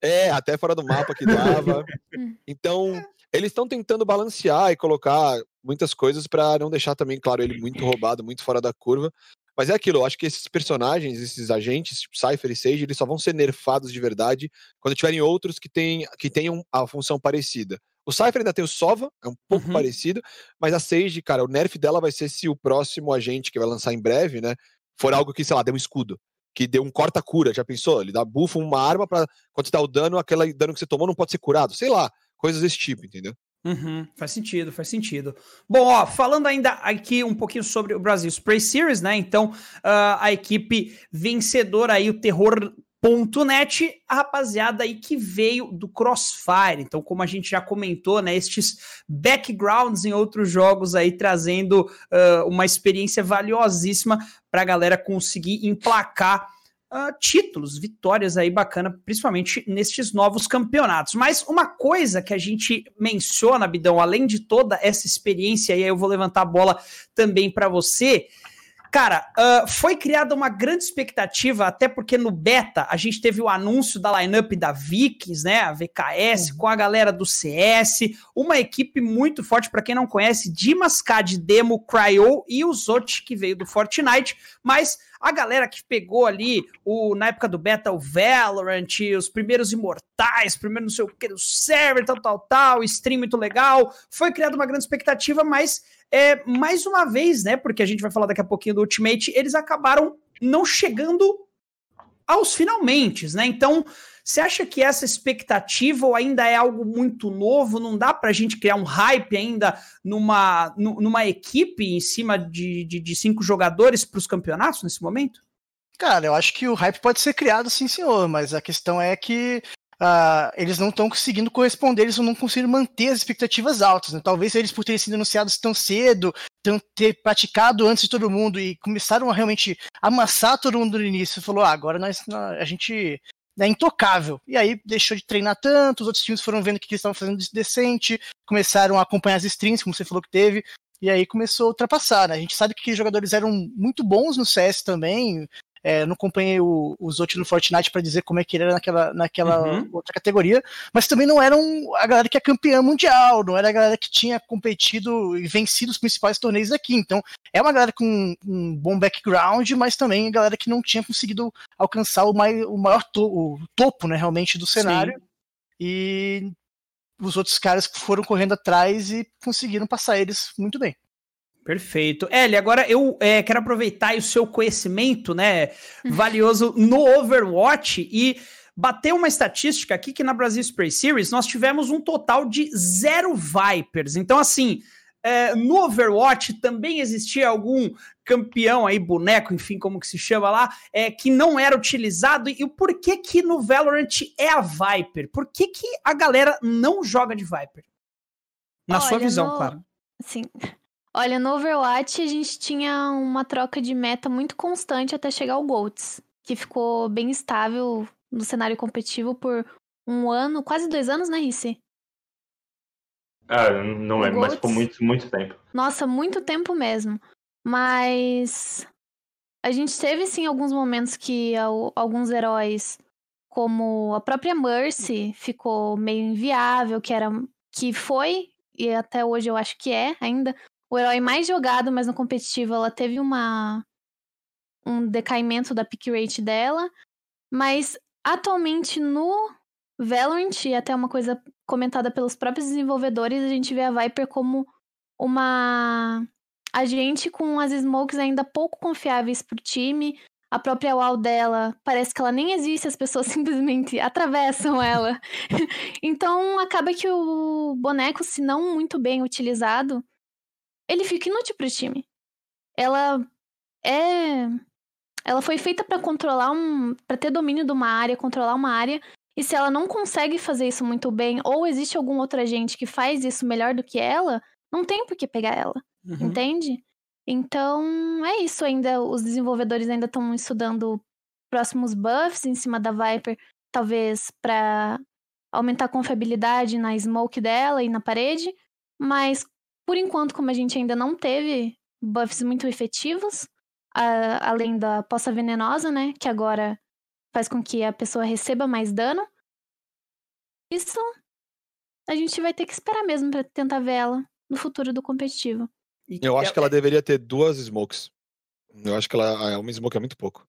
É, até fora do mapa que dava. Então, eles estão tentando balancear e colocar muitas coisas para não deixar também, claro, ele muito roubado, muito fora da curva. Mas é aquilo, eu acho que esses personagens, esses agentes, tipo Cypher e Sage, eles só vão ser nerfados de verdade quando tiverem outros que, tem, que tenham a função parecida. O Cypher ainda tem o Sova, é um pouco uhum. parecido, mas a Sage, cara, o nerf dela vai ser se o próximo agente que vai lançar em breve, né, for algo que, sei lá, deu um escudo, que deu um corta-cura, já pensou? Ele dá buff uma arma para quando você dá o dano, aquele dano que você tomou não pode ser curado, sei lá, coisas desse tipo, entendeu? Uhum, faz sentido, faz sentido. Bom, ó, falando ainda aqui um pouquinho sobre o Brasil Spray Series, né? Então, uh, a equipe vencedora aí, o Terror Net, a rapaziada aí que veio do Crossfire. Então, como a gente já comentou, né, estes backgrounds em outros jogos aí trazendo uh, uma experiência valiosíssima para a galera conseguir emplacar uh, títulos, vitórias aí bacana, principalmente nestes novos campeonatos. Mas uma coisa que a gente menciona, Bidão, além de toda essa experiência, e aí eu vou levantar a bola também para você Cara, uh, foi criada uma grande expectativa, até porque no beta a gente teve o anúncio da lineup da Vikings, né? A VKS, uhum. com a galera do CS, uma equipe muito forte, para quem não conhece, Dimas Cad, Demo, Cryo e o Zot, que veio do Fortnite, mas a galera que pegou ali, o, na época do beta, o Valorant, os primeiros Imortais, primeiro não sei o que, o server, tal, tal, tal, stream muito legal, foi criada uma grande expectativa, mas é, mais uma vez, né, porque a gente vai falar daqui a pouquinho do Ultimate, eles acabaram não chegando aos finalmente, né, então... Você acha que essa expectativa ou ainda é algo muito novo? Não dá para a gente criar um hype ainda numa, numa equipe em cima de, de, de cinco jogadores para os campeonatos nesse momento? Cara, eu acho que o hype pode ser criado, sim, senhor, mas a questão é que uh, eles não estão conseguindo corresponder, eles não conseguiram manter as expectativas altas. Né? Talvez eles, por terem sido anunciados tão cedo, ter praticado antes de todo mundo e começaram a realmente amassar todo mundo no início, falou: ah, agora nós, a gente né, intocável. E aí deixou de treinar tanto, os outros times foram vendo que eles estavam fazendo de decente, começaram a acompanhar as strings, como você falou que teve, e aí começou a ultrapassar. Né? A gente sabe que jogadores eram muito bons no CS também, é, não acompanhei o, os outros no Fortnite para dizer como é que ele era naquela, naquela uhum. outra categoria, mas também não eram a galera que é campeã mundial, não era a galera que tinha competido e vencido os principais torneios aqui. Então, é uma galera com um bom background, mas também a galera que não tinha conseguido alcançar o, mai, o maior to, o topo, né, realmente, do cenário. Sim. E os outros caras foram correndo atrás e conseguiram passar eles muito bem. Perfeito. Eli, agora eu é, quero aproveitar o seu conhecimento, né, valioso no Overwatch e bater uma estatística aqui que na Brasil Spray Series nós tivemos um total de zero Vipers. Então, assim, é, no Overwatch também existia algum campeão aí, boneco, enfim, como que se chama lá, é, que não era utilizado. E o porquê que no Valorant é a Viper? Por que, que a galera não joga de Viper? Na Olha, sua visão, no... claro. Sim. Olha, no Overwatch a gente tinha uma troca de meta muito constante até chegar ao Golds, que ficou bem estável no cenário competitivo por um ano, quase dois anos, né, Risse? Ah, não lembro, mas por muito, muito tempo. Nossa, muito tempo mesmo. Mas a gente teve sim alguns momentos que alguns heróis, como a própria Mercy, ficou meio inviável, que era que foi e até hoje eu acho que é ainda o herói mais jogado, mas no competitivo ela teve uma um decaimento da pick rate dela, mas atualmente no Valorant, e até uma coisa comentada pelos próprios desenvolvedores, a gente vê a Viper como uma agente com as smokes ainda pouco confiáveis pro time. A própria wall dela parece que ela nem existe, as pessoas simplesmente atravessam ela. então acaba que o boneco, se não muito bem utilizado, ele fica inútil pro time. Ela é. Ela foi feita para controlar um. para ter domínio de uma área, controlar uma área. E se ela não consegue fazer isso muito bem, ou existe algum outro agente que faz isso melhor do que ela, não tem por que pegar ela. Uhum. Entende? Então, é isso ainda. Os desenvolvedores ainda estão estudando próximos buffs em cima da Viper, talvez para aumentar a confiabilidade na smoke dela e na parede. Mas por enquanto, como a gente ainda não teve buffs muito efetivos, a, além da poça venenosa, né? Que agora faz com que a pessoa receba mais dano. Isso a gente vai ter que esperar mesmo para tentar ver ela no futuro do competitivo. Eu acho que ela deveria ter duas smokes. Eu acho que ela, é uma smoke é muito pouco.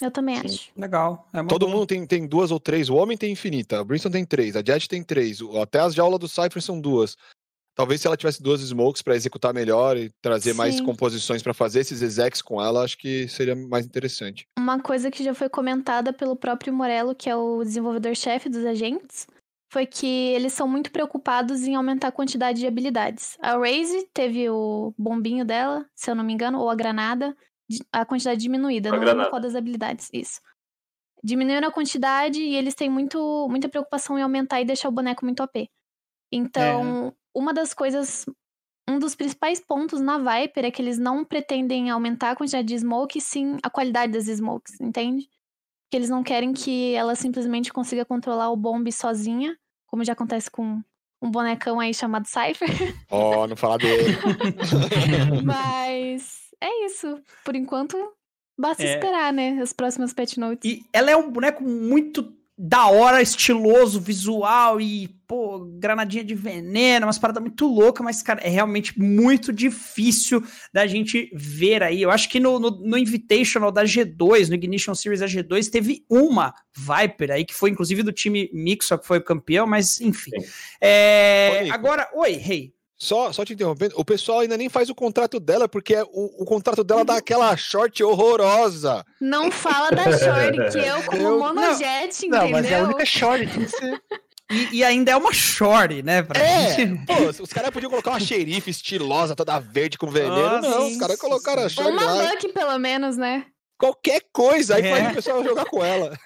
Eu também Sim. acho. Legal. É Todo boa. mundo tem, tem duas ou três. O homem tem infinita, a Brimstone tem três, a Jet tem três, até as jaulas do Cypher são duas. Talvez se ela tivesse duas smokes para executar melhor e trazer Sim. mais composições para fazer esses execs com ela, acho que seria mais interessante. Uma coisa que já foi comentada pelo próprio Morello, que é o desenvolvedor-chefe dos agentes, foi que eles são muito preocupados em aumentar a quantidade de habilidades. A Raze teve o bombinho dela, se eu não me engano, ou a granada, a quantidade diminuída, a não lembro qual das habilidades. Isso. Diminuíram a quantidade e eles têm muito, muita preocupação em aumentar e deixar o boneco muito OP. Então, é uma das coisas, um dos principais pontos na Viper é que eles não pretendem aumentar a quantidade de smoke, sim a qualidade das smokes, entende? Que eles não querem que ela simplesmente consiga controlar o bombe sozinha, como já acontece com um bonecão aí chamado Cypher. Ó, oh, não fala dele. Mas é isso. Por enquanto, basta É. esperar, né? As próximas patch notes. E ela é um boneco muito da hora, estiloso, visual e, pô, granadinha de veneno, umas paradas muito loucas, mas, cara, é realmente muito difícil da gente ver aí. Eu acho que no, no, no Invitational da G2, no Ignition Series da G2, teve uma Viper aí, que foi inclusive do time Mixo, que foi o campeão, mas enfim. É, agora, oi, Rei. Só, só te interrompendo, o pessoal ainda nem faz o contrato dela, porque é o, o contrato dela dá aquela short horrorosa. Não fala da Short, que eu, como Eu- monojet, Não, entendeu? mas é a única short. Que ser. E, e ainda é uma short, né? Pra É, gente- pô, os caras podiam colocar uma xerife estilosa, toda verde com veneno. Nossa, não, os caras colocaram a Ou short uma lá. Buck, pelo menos, né? Qualquer coisa, aí É. faz o pessoal jogar com ela.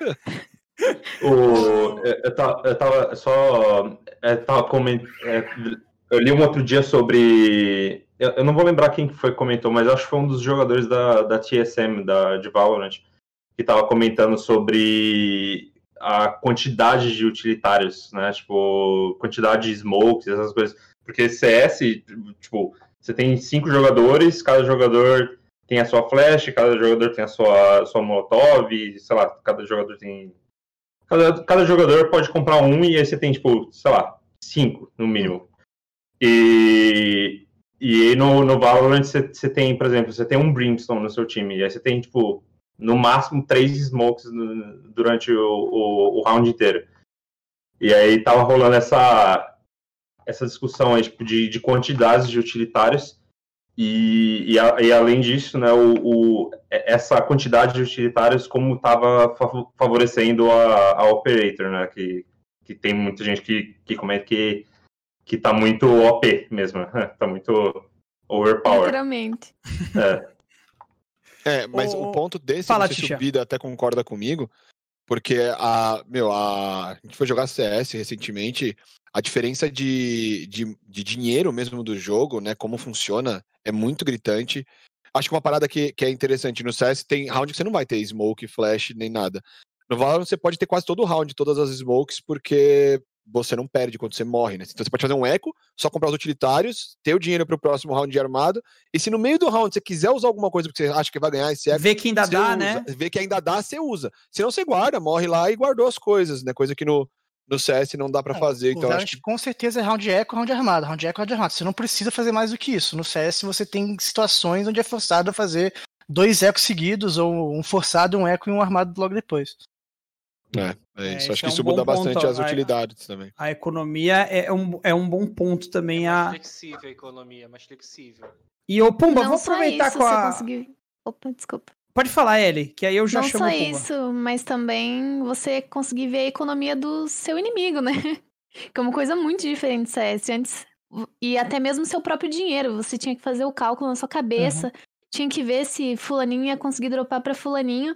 O, eu, eu tava, eu tava só. Eu, tava coment, é, eu li um outro dia sobre. Eu, eu não vou lembrar quem que foi que comentou, mas acho que foi um dos jogadores da, da TSM, da, de Valorant, que tava comentando sobre a quantidade de utilitários, né? Tipo, quantidade de smokes, essas coisas. Porque CS, tipo, você tem cinco jogadores, cada jogador tem a sua flash, cada jogador tem a sua, sua molotov, sei lá, cada jogador tem Cada, cada jogador pode comprar um e aí você tem, tipo, sei lá, cinco no mínimo. E, e aí no, no Valorant você, tem, por exemplo, você tem um Brimstone no seu time, e aí você tem, tipo, no máximo três smokes durante o, o, o round inteiro. E aí tava rolando essa, essa discussão aí, tipo, de, de quantidades de utilitários. E, e, a- e além disso, né, o, o- essa quantidade de utilitários como estava favorecendo a, a operator, né, que, que tem muita gente que, que comenta que, que tá muito OP mesmo, tá muito overpower. Literalmente. É, mas Ô, o ponto desse, fala, não sei se Tisha. o Bida até concorda comigo, porque a, meu, a, a gente foi jogar CS recentemente, a diferença de, de, de dinheiro mesmo do jogo, né, como funciona, é muito gritante. Acho que uma parada que, que é interessante, no CS tem round que você não vai ter smoke, flash, nem nada. No Valorant você pode ter quase todo o round, todas as smokes, porque você não perde quando você morre, né? Então você pode fazer um eco, só comprar os utilitários, ter o dinheiro pro próximo round de armado, e se no meio do round você quiser usar alguma coisa porque você acha que vai ganhar esse eco, Vê que ainda dá, usa. né? Vê que ainda dá, você usa. Se não, você guarda, morre lá e guardou as coisas, né? Coisa que no, no CS não dá pra fazer. O Então acho que com certeza é round eco, round armado, round eco, round armado. Você não precisa fazer mais do que isso. No CS você tem situações onde é forçado a fazer dois ecos seguidos, ou um forçado, um eco e um armado logo depois. É, é É, isso. esse acho é que isso um muda bastante ponto, as utilidades também. A economia é um, é um bom ponto também. É mais A... flexível a economia, mais flexível. E o Pumba, não vou aproveitar isso, com você a. conseguir... Opa, desculpa. Pode falar, Ellie, que aí eu já não chamo só o Pumba. isso, mas também você conseguir ver a economia do seu inimigo, né? Que é uma coisa muito diferente do CS. Antes, e até mesmo seu próprio dinheiro. Você tinha que fazer o cálculo na sua cabeça, tinha que ver se fulaninho ia conseguir dropar pra fulaninho.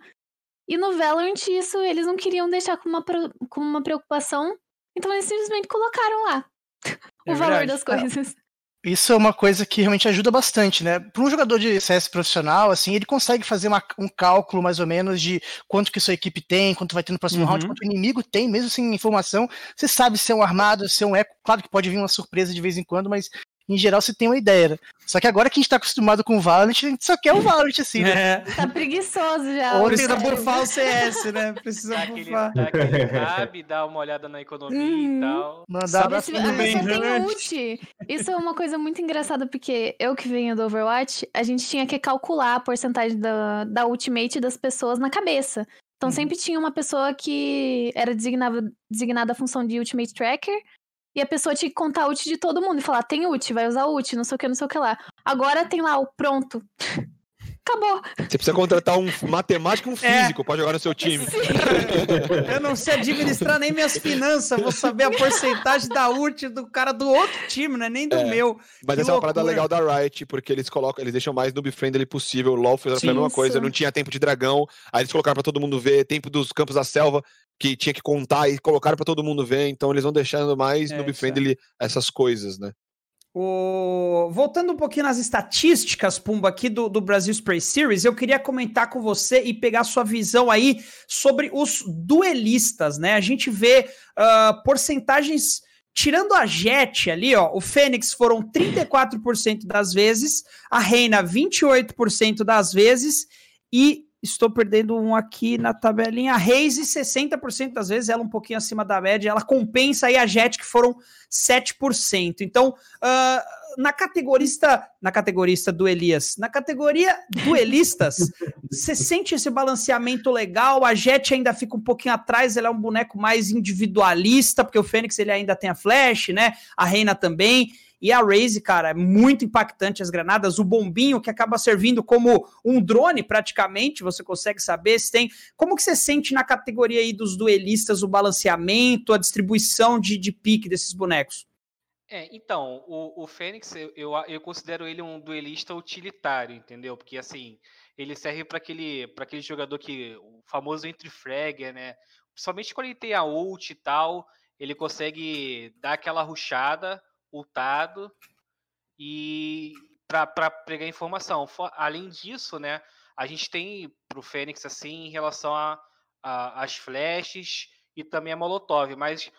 E no Valorant isso eles não queriam deixar como uma, como uma preocupação, então eles simplesmente colocaram lá o É valor verdade. das coisas. Isso é uma coisa que realmente ajuda bastante, né? Para um jogador de CS profissional, assim, ele consegue fazer uma- um cálculo mais ou menos de quanto que sua equipe tem, quanto vai ter no próximo Uhum. round, quanto o inimigo tem, mesmo sem informação. Você sabe se é um armado, se é um eco. Claro que pode vir uma surpresa de vez em quando, mas em geral você tem uma ideia. né? Só que agora que a gente tá acostumado com o Valorant, a gente só quer o Valorant, assim, né? É, Tá preguiçoso já. Ou precisa CS. burfar o CS, né? Precisa Dá aquele, burfar. dá aquele rab, dá uma olhada na economia Uhum. e tal. Mandar Sabe abraço Esse- pro a bem, Nubank. pessoa tem né? ult. Isso é uma coisa muito engraçada, porque eu que venho do Overwatch, a gente tinha que calcular a porcentagem da, da ultimate das pessoas na cabeça. Então Uhum. sempre tinha uma pessoa que era designada, designada a função de ultimate tracker, e a pessoa tinha que contar a ult de todo mundo e falar: tem ult, vai usar ult, não sei o que, não sei o que lá. Agora tem lá o pronto. Acabou. Você precisa contratar um matemático e um É. físico pra jogar no seu time. Eu não sei administrar nem minhas finanças, vou saber a porcentagem da ult do cara do outro time, não é nem do É. meu. Mas Que essa é uma parada loucura. legal da Riot, porque eles colocam, eles deixam mais noob friendly possível. O LoL fez a mesma coisa, não tinha tempo de dragão, aí eles colocaram pra todo mundo ver, tempo dos campos da selva, que tinha que contar e colocaram pra todo mundo ver, então eles vão deixando mais É, noob isso é. essas coisas, né? O... Voltando um pouquinho nas estatísticas, Pumba, aqui do, do Brasil Spray Series, eu queria comentar com você e pegar sua visão aí sobre os duelistas, né? A gente vê ah, porcentagens tirando a Jet ali, ó, o Fênix foram 34% das vezes, a Reina 28% das vezes e estou perdendo um aqui na tabelinha. A Reise, 60% das vezes, ela um pouquinho acima da média, ela compensa aí a Jet, que foram 7%. Então, uh, na categorista, na categorista do Elias, na categoria duelistas, você sente esse balanceamento legal, a Jet ainda fica um pouquinho atrás, ela é um boneco mais individualista, porque o Fênix ele ainda tem a Flash, né? A Reina também. E a Raze, cara, é muito impactante as granadas. O bombinho que acaba servindo como um drone, praticamente, você consegue saber se tem. Como que você sente na categoria aí dos duelistas o balanceamento, a distribuição de, de pique desses bonecos? É, então, o, o Fênix, eu, eu, considero ele um duelista utilitário, entendeu? Porque, assim, ele serve para aquele, aquele jogador que, o famoso entre fragger, né? Principalmente quando ele tem a ult e tal, ele consegue dar aquela ruchada, ultado, e para pegar informação. Além disso, né, a gente tem pro Fênix, assim, em relação a, a, as flashes e também a Molotov, mas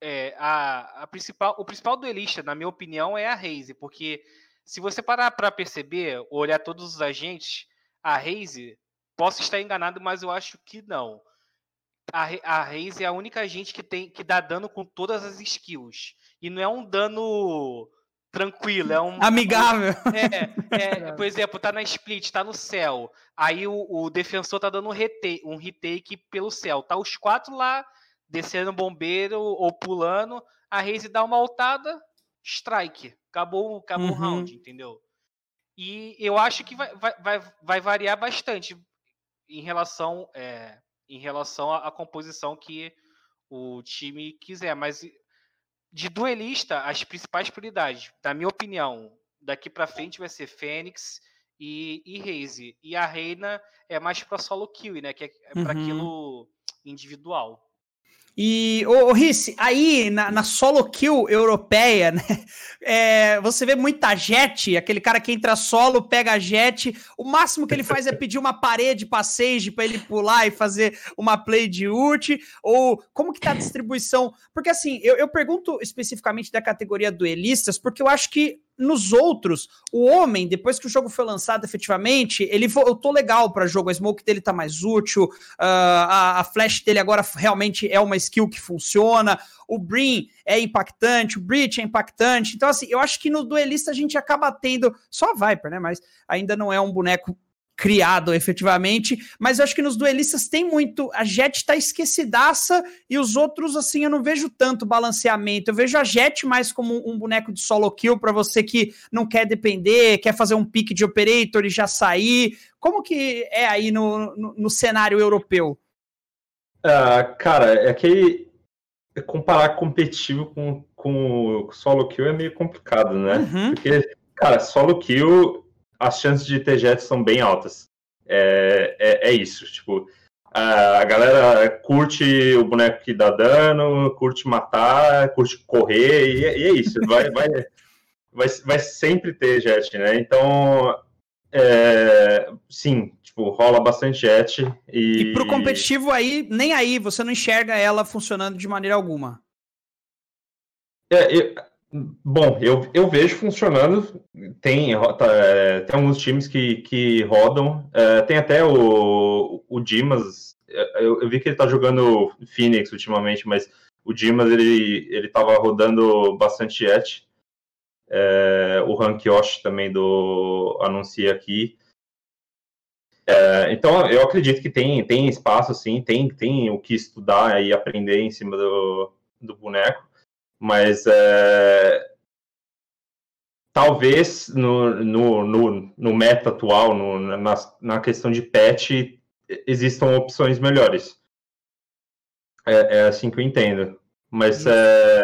é, a, a principal, o principal duelista, na minha opinião, é a Raze, porque se você parar para perceber, olhar todos os agentes, a Raze, posso estar enganado, mas eu acho que não. A, a Raze é a única agente que tem que dá dano com todas as skills. E não é um dano tranquilo, é um. Amigável. É, é, por exemplo, tá na split, tá no céu. Aí o, o defensor tá dando um retake, um retake pelo céu. Tá os quatro lá descendo bombeiro ou pulando, a Raze dá uma altada, strike. Acabou, acabou uhum. o round, entendeu? E eu acho que vai, vai, vai variar bastante em relação, é, em relação à, à composição que o time quiser. Mas de duelista, as principais prioridades, na minha opinião, daqui para frente vai ser Fênix e, e Raze. E a Reina é mais para solo kill, né? Que é, é para uhum. aquilo individual. E, ô, ô Risse, aí na, na, solo kill europeia, né? É, você vê muita jet, aquele cara que entra solo, pega jet. O máximo que ele faz é pedir uma parede Sage pra ele pular e fazer uma play de ult. Ou como que tá a distribuição? Porque assim, eu, eu pergunto especificamente da categoria duelistas, porque eu acho que nos outros, o homem, depois que o jogo foi lançado efetivamente, ele voltou legal para jogo. A smoke dele tá mais útil, uh, a, a, flash dele agora realmente é uma skill que funciona. O Brin é impactante, o Breach é impactante. Então, assim, eu acho que no duelista a gente acaba tendo. Só a Viper, né? Mas ainda não é um boneco criado efetivamente, mas eu acho que nos duelistas tem muito, a Jet tá esquecidaça e os outros assim eu não vejo tanto balanceamento. Eu vejo a Jet mais como um boneco de solo kill para você que não quer depender, quer fazer um pique de operator e já sair. Como que é aí no, no, no cenário europeu? Uh, cara, é que comparar competitivo com, com solo kill é meio complicado, né? Uhum. Porque, cara, solo kill as chances de ter jet são bem altas. É, é, é, isso, tipo, a galera curte o boneco que dá dano, curte matar, curte correr, e, e é isso, vai, vai, vai, vai sempre ter jet, né? Então, é, sim, tipo, rola bastante jet. E... e pro competitivo aí, nem aí, você não enxerga ela funcionando de maneira alguma. É, eu, Bom, eu, eu vejo funcionando. Tem, tá, tem alguns times que, que rodam. É, tem até o, o Dimas. É, eu, eu, vi que ele tá jogando Phoenix ultimamente, mas o Dimas ele, ele tava rodando bastante Jet. É, o Rank Yoshi também do anuncia aqui. É, então eu acredito que tem, tem espaço, sim, tem, tem o que estudar e aprender em cima do, do boneco. Mas é, talvez no, no, no, no, meta atual, no, na, na questão de patch, existam opções melhores. É, é assim que eu entendo. Mas, é,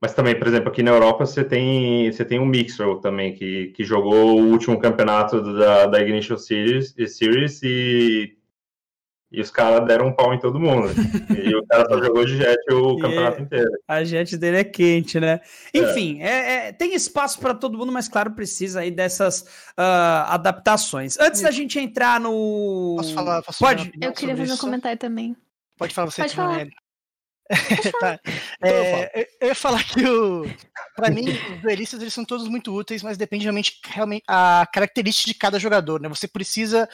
mas também, por exemplo, aqui na Europa você tem, você tem um Mixer também, que, que jogou o último campeonato da, da Ignition Series, Series e e os caras deram um pau em todo mundo. e o cara só jogou de jet o campeonato inteiro. A jet dele é quente, né? Enfim, é. É, é, tem espaço para todo mundo, mas claro, precisa aí dessas uh, adaptações. Antes da gente entrar no. Posso falar? Posso Pode. Eu queria fazer isso? um comentário também. Pode falar você, Pode falar. tá. é, eu ia falar que o. Pra mim, os duelistas eles são todos muito úteis, mas depende realmente, realmente a característica de cada jogador, né? Você precisa.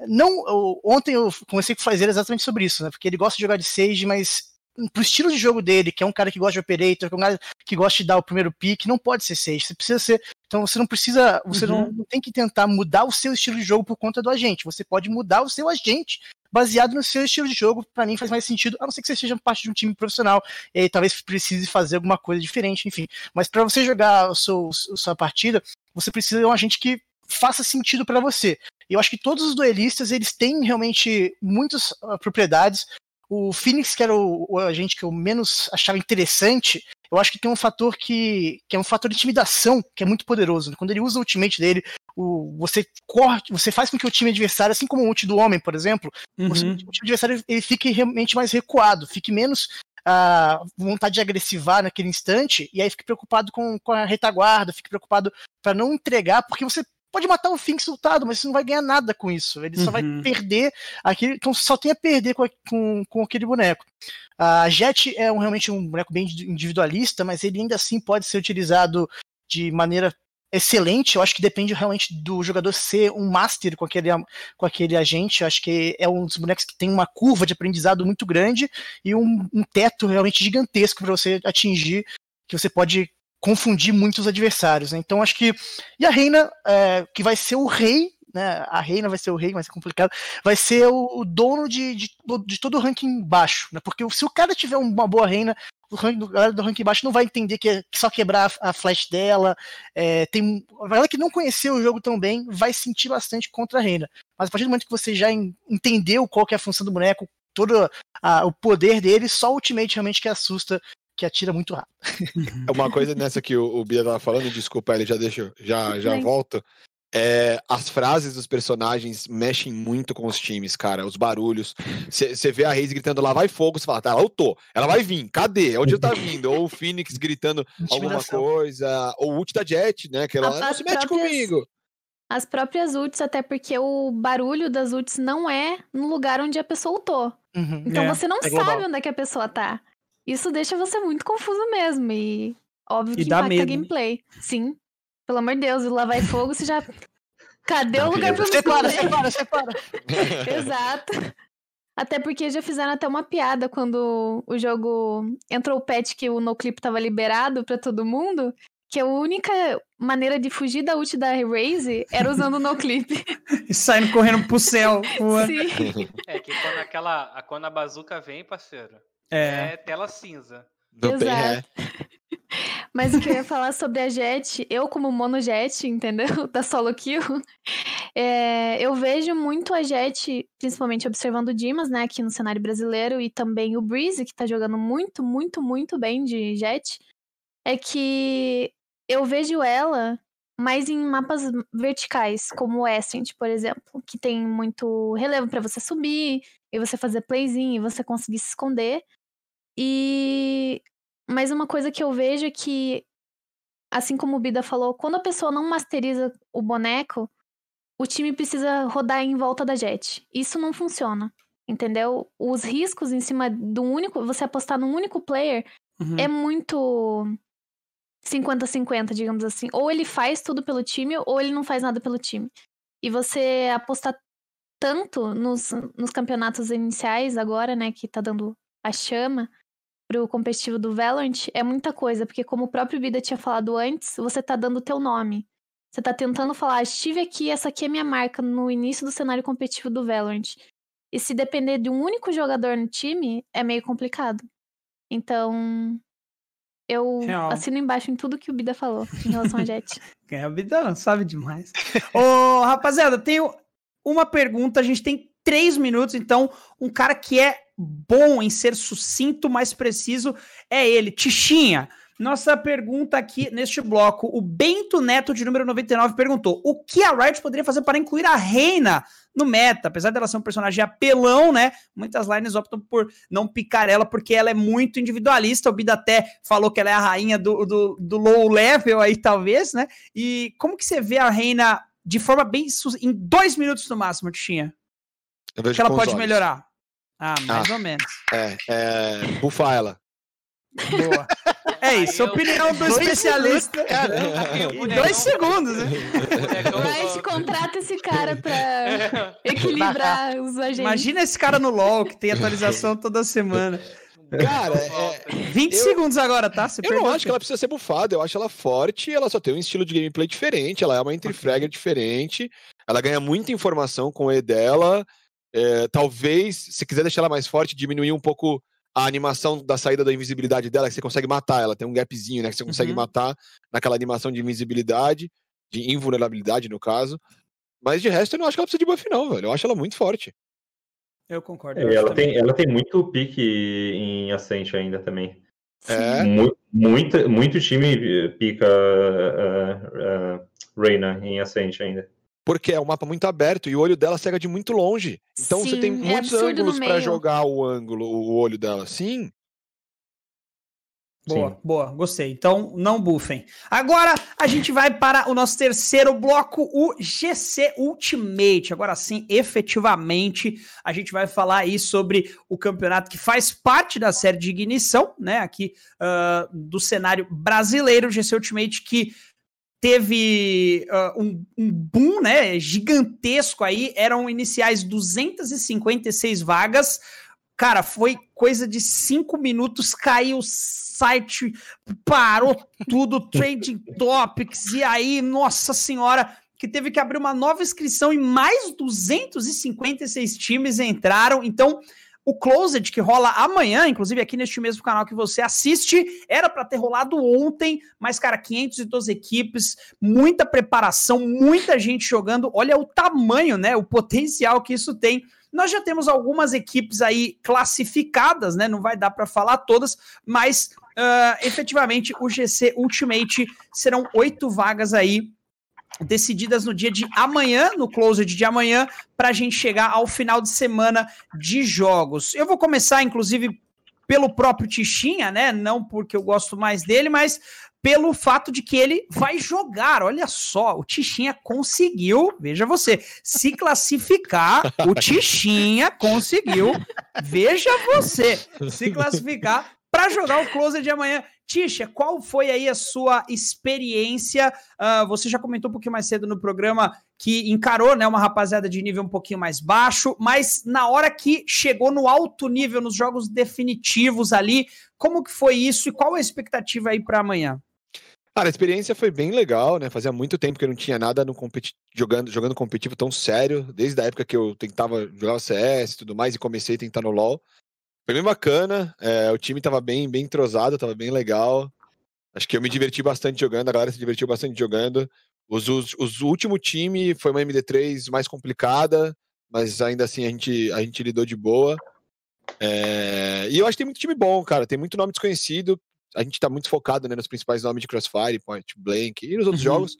Não, ontem eu comecei com fazer exatamente sobre isso, né? Porque ele gosta de jogar de Sage, mas pro estilo de jogo dele, que é um cara que gosta de operator, que é um cara que gosta de dar o primeiro pick, não pode ser Sage. Você precisa ser. Então você não precisa. Você uhum. não, tem que tentar mudar o seu estilo de jogo por conta do agente. Você pode mudar o seu agente baseado no seu estilo de jogo, para mim faz mais sentido, a não ser que você seja parte de um time profissional, e aí talvez precise fazer alguma coisa diferente, enfim. Mas para você jogar o seu, a sua partida, você precisa de um agente que faça sentido para você. E eu acho que todos os duelistas, eles têm realmente muitas uh, propriedades. O Phoenix, que era o, o agente que eu menos achava interessante, eu acho que tem um fator que, que é um fator de intimidação que é muito poderoso. Quando ele usa o ultimate dele, o, você corre, você faz com que o time adversário, assim como o ult do homem, por exemplo, uhum. você, o time adversário ele fique realmente mais recuado, fique menos a vontade de agressivar naquele instante, e aí fique preocupado com, com a retaguarda, fique preocupado para não entregar, porque você pode matar o Fink soltado, mas você não vai ganhar nada com isso. Ele uhum. só vai uhum. perder aquele. Então só tem a perder com, com, com aquele boneco. A Jet é um, realmente um boneco bem individualista, mas ele ainda assim pode ser utilizado de maneira excelente. Eu acho que depende realmente do jogador ser um master com aquele, com aquele agente. Eu acho que é um dos bonecos que tem uma curva de aprendizado muito grande e um, um teto realmente gigantesco para você atingir, que você pode confundir muitos adversários. Né? Então acho que. E a Reina, é, que vai ser o rei. Né, a reina vai ser o rei, vai ser complicado. Vai ser o, o dono de, de, de, todo o ranking baixo, né? Porque se o cara tiver uma boa reina, o galera do ranking baixo não vai entender que é só quebrar a, a flash dela. É, tem, a galera que não conheceu o jogo tão bem vai sentir bastante contra a Reina. Mas a partir do momento que você já entendeu qual que é a função do boneco, todo a, o poder dele, só o Ultimate realmente que assusta, que atira muito rápido. É uma coisa nessa que o, o Bia tava falando, desculpa, ele já deixou, já, já volta. É, as frases dos personagens mexem muito com os times, cara. Os barulhos. Você vê a Reis gritando lá vai fogo, você fala, tá, eu tô. Ela vai vir, cadê? Onde tá vindo? Ou o Phoenix gritando alguma coisa. Ou o ult da Jet, né? Que ela não se mete próprias, comigo. As próprias ults, até porque o barulho das ults não é no lugar onde a pessoa ultou. Uhum, então é, você não é sabe onde é que a pessoa tá. Isso deixa você muito confuso mesmo. E óbvio e que impacta medo. a gameplay. Sim. Pelo amor de Deus, lá vai fogo, você já. Cadê o lugar pra você? Separa, separa, separa. Exato. Até porque já fizeram até uma piada quando o jogo entrou o patch que o noclip tava liberado para todo mundo, que a única maneira de fugir da ult da Raze era usando o noclip. e saindo correndo pro céu. Sim. É que quando, aquela, quando a bazuca vem, parceiro, é, é tela cinza. Exato. Mas o que eu ia falar sobre a Jet, eu como mono Jet, entendeu? Da solo kill, é, eu vejo muito a Jet, principalmente observando o Dimas, né, aqui no cenário brasileiro, e também o Breeze, que tá jogando muito, muito, muito bem de Jet, é que eu vejo ela mais em mapas verticais, como o Ascent, por exemplo, que tem muito relevo para você subir, e você fazer playzinho, e você conseguir se esconder. E mas uma coisa que eu vejo é que, assim como o Bida falou, quando a pessoa não masteriza o boneco, o time precisa rodar em volta da Jet. Isso não funciona. Entendeu? Os riscos em cima do único. Você apostar num único player uhum. é muito 50-50, digamos assim. Ou ele faz tudo pelo time, ou ele não faz nada pelo time. E você apostar tanto nos, nos campeonatos iniciais agora, né, que tá dando a chama, pro competitivo do Valorant é muita coisa, porque como o próprio Vida tinha falado antes, você tá dando o teu nome. Você tá tentando falar, estive aqui, essa aqui é minha marca no início do cenário competitivo do Valorant. E se depender de um único jogador no time, é meio complicado. Então, eu Real. assino embaixo em tudo que o Bida falou em relação a Jet. é, o Bida sabe demais. Ô, rapaziada, tenho uma pergunta, a gente tem três minutos, então um cara que é bom em ser sucinto, mais preciso, é ele. Tichinha, nossa pergunta aqui neste bloco, o Bento Neto, de número 99, perguntou: o que a Riot poderia fazer para incluir a Reina no meta? Apesar dela ser um personagem apelão, né? Muitas lines optam por não picar ela porque ela é muito individualista. O Bida até falou que ela é a rainha do, do, do low level aí, talvez, né? E como que você vê a Reina de forma bem. em dois minutos no máximo, Tichinha? Que ela pode olhos. melhorar. Ah, mais ah, ou menos. É, é. Bufa ela. Boa. É isso, eu, opinião do especialista. em dois segundos, né? Mas contrata esse cara pra equilibrar os agentes. Imagina esse cara no LoL, que tem atualização toda semana. Cara, é, 20 eu, segundos agora, tá? Você eu não acho que ela precisa ser bufada, eu acho ela forte, ela só tem um estilo de gameplay diferente, ela é uma entry fragger diferente, ela ganha muita informação com o E dela. É, talvez, se quiser deixar ela mais forte, diminuir um pouco a animação da saída da invisibilidade dela, que você consegue matar ela, tem um gapzinho, né? Que você consegue uhum. matar naquela animação de invisibilidade, de invulnerabilidade, no caso. Mas de resto, eu não acho que ela precisa de buff, não, velho. Eu acho ela muito forte. Eu concordo. É, eu ela, tem, ela tem muito pique em Ascent ainda também. É. Muito, muito time pica uh, uh, Reina em Ascent ainda. Porque é um mapa muito aberto e o olho dela cega de muito longe. Então Sim, você tem é muitos é ângulos para jogar o ângulo, o olho dela. Sim. Boa, Sim. boa, gostei. Então, não buffem. Agora a gente vai para o nosso terceiro bloco, o GC Ultimate. Agora sim, efetivamente, a gente vai falar aí sobre o campeonato que faz parte da série de ignição, né? Aqui uh, do cenário brasileiro, o GC Ultimate que teve uh, um, um, boom, né, gigantesco aí, eram iniciais 256 vagas, cara, foi coisa de cinco minutos, caiu o site, parou tudo, Trading Topics, e aí, nossa senhora, que teve que abrir uma nova inscrição e mais 256 times entraram, então o Closed, que rola amanhã, inclusive aqui neste mesmo canal que você assiste, era para ter rolado ontem, mas, cara, 512 equipes, muita preparação, muita gente jogando. Olha o tamanho, né? O potencial que isso tem. Nós já temos algumas equipes aí classificadas, né? Não vai dar para falar todas, mas uh, efetivamente o GC Ultimate serão oito vagas aí decididas no dia de amanhã, no closed de amanhã, para a gente chegar ao final de semana de jogos. Eu vou começar, inclusive, pelo próprio Tichinha, né? Não porque eu gosto mais dele, mas pelo fato de que ele vai jogar. Olha só, o Tichinha conseguiu, veja você, se classificar. O Tichinha conseguiu, veja você, se classificar para jogar o closer de amanhã. Tisha, qual foi aí a sua experiência? Uh, você já comentou um pouquinho mais cedo no programa que encarou né, uma rapaziada de nível um pouquinho mais baixo, mas na hora que chegou no alto nível, nos jogos definitivos ali, como que foi isso e qual a expectativa aí para amanhã? Cara, a experiência foi bem legal, né? Fazia muito tempo que eu não tinha nada no competi jogando, jogando competitivo tão sério, desde a época que eu tentava jogar CS e tudo mais e comecei a tentar no LoL. Foi bem bacana, é, o time tava bem, bem entrosado, tava bem legal. Acho que eu me diverti bastante jogando, a galera se divertiu bastante jogando. Os, os, os último time foi uma MD3 mais complicada, mas ainda assim a gente, a gente lidou de boa. É, e eu acho que tem muito time bom, cara. Tem muito nome desconhecido. A gente tá muito focado né, nos principais nomes de Crossfire, Point Blank e nos outros uhum. jogos.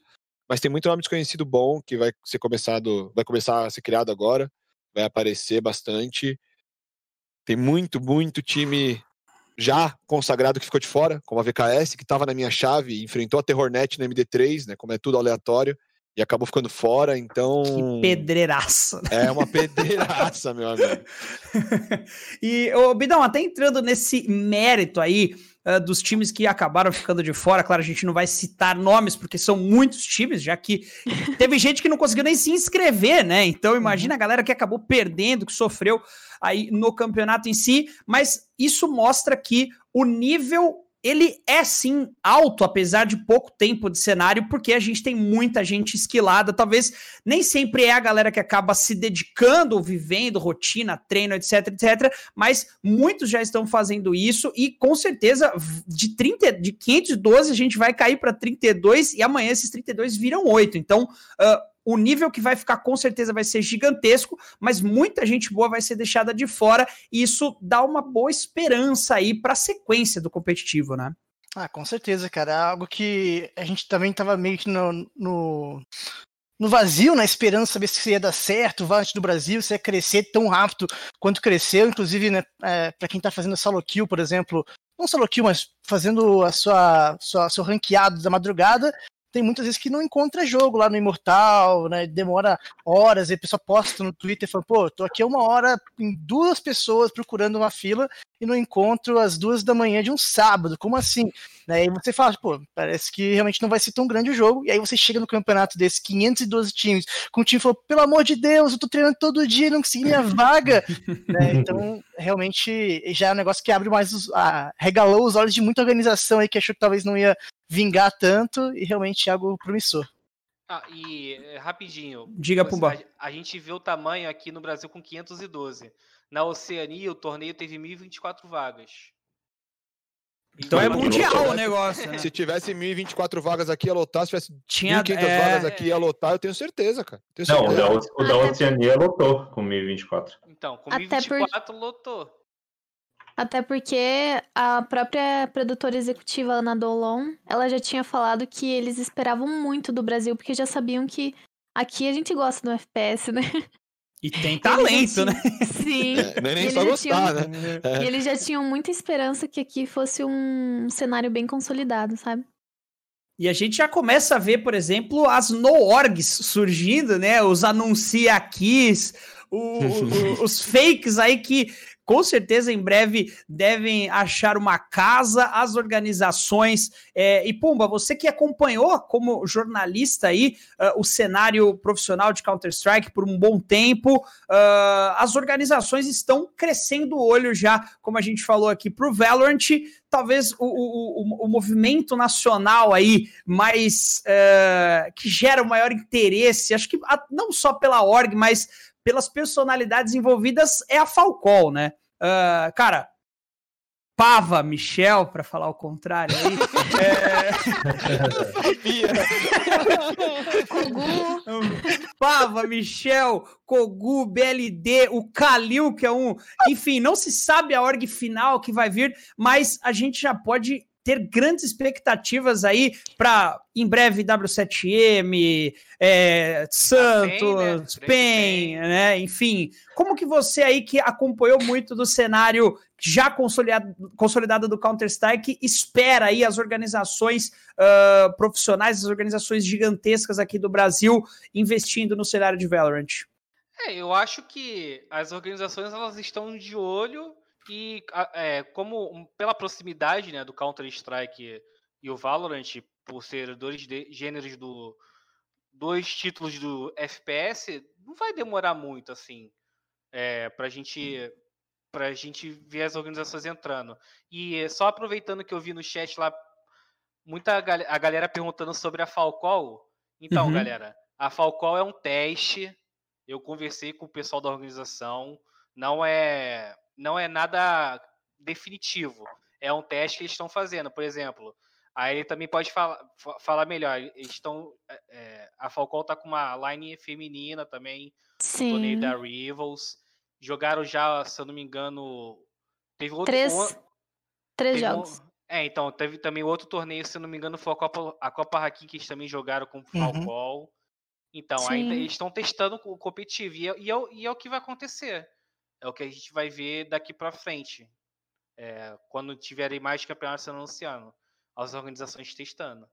Mas tem muito nome desconhecido bom que vai ser começado, vai começar a ser criado agora. Vai aparecer bastante. Tem muito, muito time já consagrado que ficou de fora, como a VKS, que estava na minha chave, enfrentou a Terrornet na MD3, né? Como é tudo aleatório, e acabou ficando fora, então. Que pedreiraça. É uma pedreiraça, meu amigo. e, ô, Bidão, até entrando nesse mérito aí, uh, dos times que acabaram ficando de fora. Claro, a gente não vai citar nomes, porque são muitos times, já que teve gente que não conseguiu nem se inscrever, né? Então imagina a galera que acabou perdendo, que sofreu aí no campeonato em si, mas isso mostra que o nível ele é sim alto, apesar de pouco tempo de cenário, porque a gente tem muita gente esquilada. Talvez nem sempre é a galera que acaba se dedicando, vivendo, rotina, treino, etc, etc. Mas muitos já estão fazendo isso e com certeza de 30, de 512 a gente vai cair para 32 e amanhã esses 32 viram 8. Então, uh, o nível que vai ficar com certeza vai ser gigantesco, mas muita gente boa vai ser deixada de fora e isso dá uma boa esperança aí para a sequência do competitivo, né? Ah, com certeza, cara. É algo que a gente também estava meio que no, no, no, vazio, na esperança de saber se ia dar certo, o Valorant do Brasil, se ia crescer tão rápido quanto cresceu. Inclusive, né, é, para quem está fazendo solo kill, por exemplo, não solo kill, mas fazendo a sua, sua seu ranqueado da madrugada, tem muitas vezes que não encontra jogo lá no Imortal, né? Demora horas, e a pessoa posta no Twitter falando, pô, tô aqui uma hora em duas pessoas procurando uma fila e não encontro às duas da manhã de um sábado. Como assim? Né? E você fala, pô, parece que realmente não vai ser tão grande o jogo. E aí você chega no campeonato desses 512 times, com o time falou, pelo amor de Deus, eu tô treinando todo dia e não consegui minha vaga. né? Então, realmente, já é um negócio que abre mais os. Ah, regalou os olhos de muita organização aí que achou que talvez não ia vingar tanto, e realmente é algo promissor. Ah, e eh, rapidinho. Diga, Pumba. A, a gente vê o tamanho aqui no Brasil com 512. Na Oceania, o torneio teve 1024 vagas. Então, então é mundial o negócio. Né? Se tivesse 1024 vagas aqui a lotar, se tivesse Tinha, 1.500 é... vagas aqui a lotar, eu tenho certeza, cara. Tenho certeza. Não, o da, Oceania lotou com 1024. Então, com 1024 por... lotou. Até porque a própria produtora executiva, Ana Dolon, ela já tinha falado que eles esperavam muito do Brasil, porque já sabiam que aqui a gente gosta do FPS, né? E tem talento, né? Sim. É, nem, nem só gostar, tinham, né? É. E eles já tinham muita esperança que aqui fosse um cenário bem consolidado, sabe? E a gente já começa a ver, por exemplo, as no-orgs surgindo, né? Os anuncia-aquis, os fakes aí que com certeza em breve devem achar uma casa, as organizações. É, e Pumba, você que acompanhou como jornalista aí uh, o cenário profissional de Counter-Strike por um bom tempo, uh, as organizações estão crescendo o olho já, como a gente falou aqui, para o Valorant. Talvez o, o, o, movimento nacional aí mais uh, que gera o maior interesse, acho que não só pela org, mas pelas personalidades envolvidas é a Falcol, né? Uh, cara, Pava Michel, para falar o contrário aí. é... Pava, Michel, Kogu, BLD, o Kalil, que é um. Enfim, não se sabe a org final que vai vir, mas a gente já pode ter grandes expectativas aí para em breve W7M, é, Santos, né? PEN, né? Enfim, como que você aí que acompanhou muito do cenário já consolidado, consolidado do Counter-Strike espera aí as organizações uh, profissionais, as organizações gigantescas aqui do Brasil investindo no cenário de Valorant? É, eu acho que as organizações elas estão de olho e é, como pela proximidade né, do Counter-Strike e o Valorant, por ser dois gêneros do dois títulos do FPS, não vai demorar muito assim é, para gente para gente ver as organizações entrando. E só aproveitando que eu vi no chat lá muita a galera perguntando sobre a Falcol. Então, uhum. galera, a Falcol é um teste. Eu conversei com o pessoal da organização. Não é não é nada definitivo. É um teste que eles estão fazendo, por exemplo. Aí ele também pode falar, falar melhor. Eles estão. É, é a Falcão tá com uma line feminina também. Sim. No torneio da Rivals. Jogaram já, se eu não me engano. Teve outro. Três, um, três jogos. Um, é, então, teve também outro torneio, se eu não me engano, foi a Copa, a Copa Haki, que eles também jogaram com o Falcão. Uhum. Então, Sim. ainda eles estão testando o competitivo. E é, e, é, e é o que vai acontecer é o que a gente vai ver daqui para frente. É, quando tiverem mais campeonatos anunciando, as organizações testando.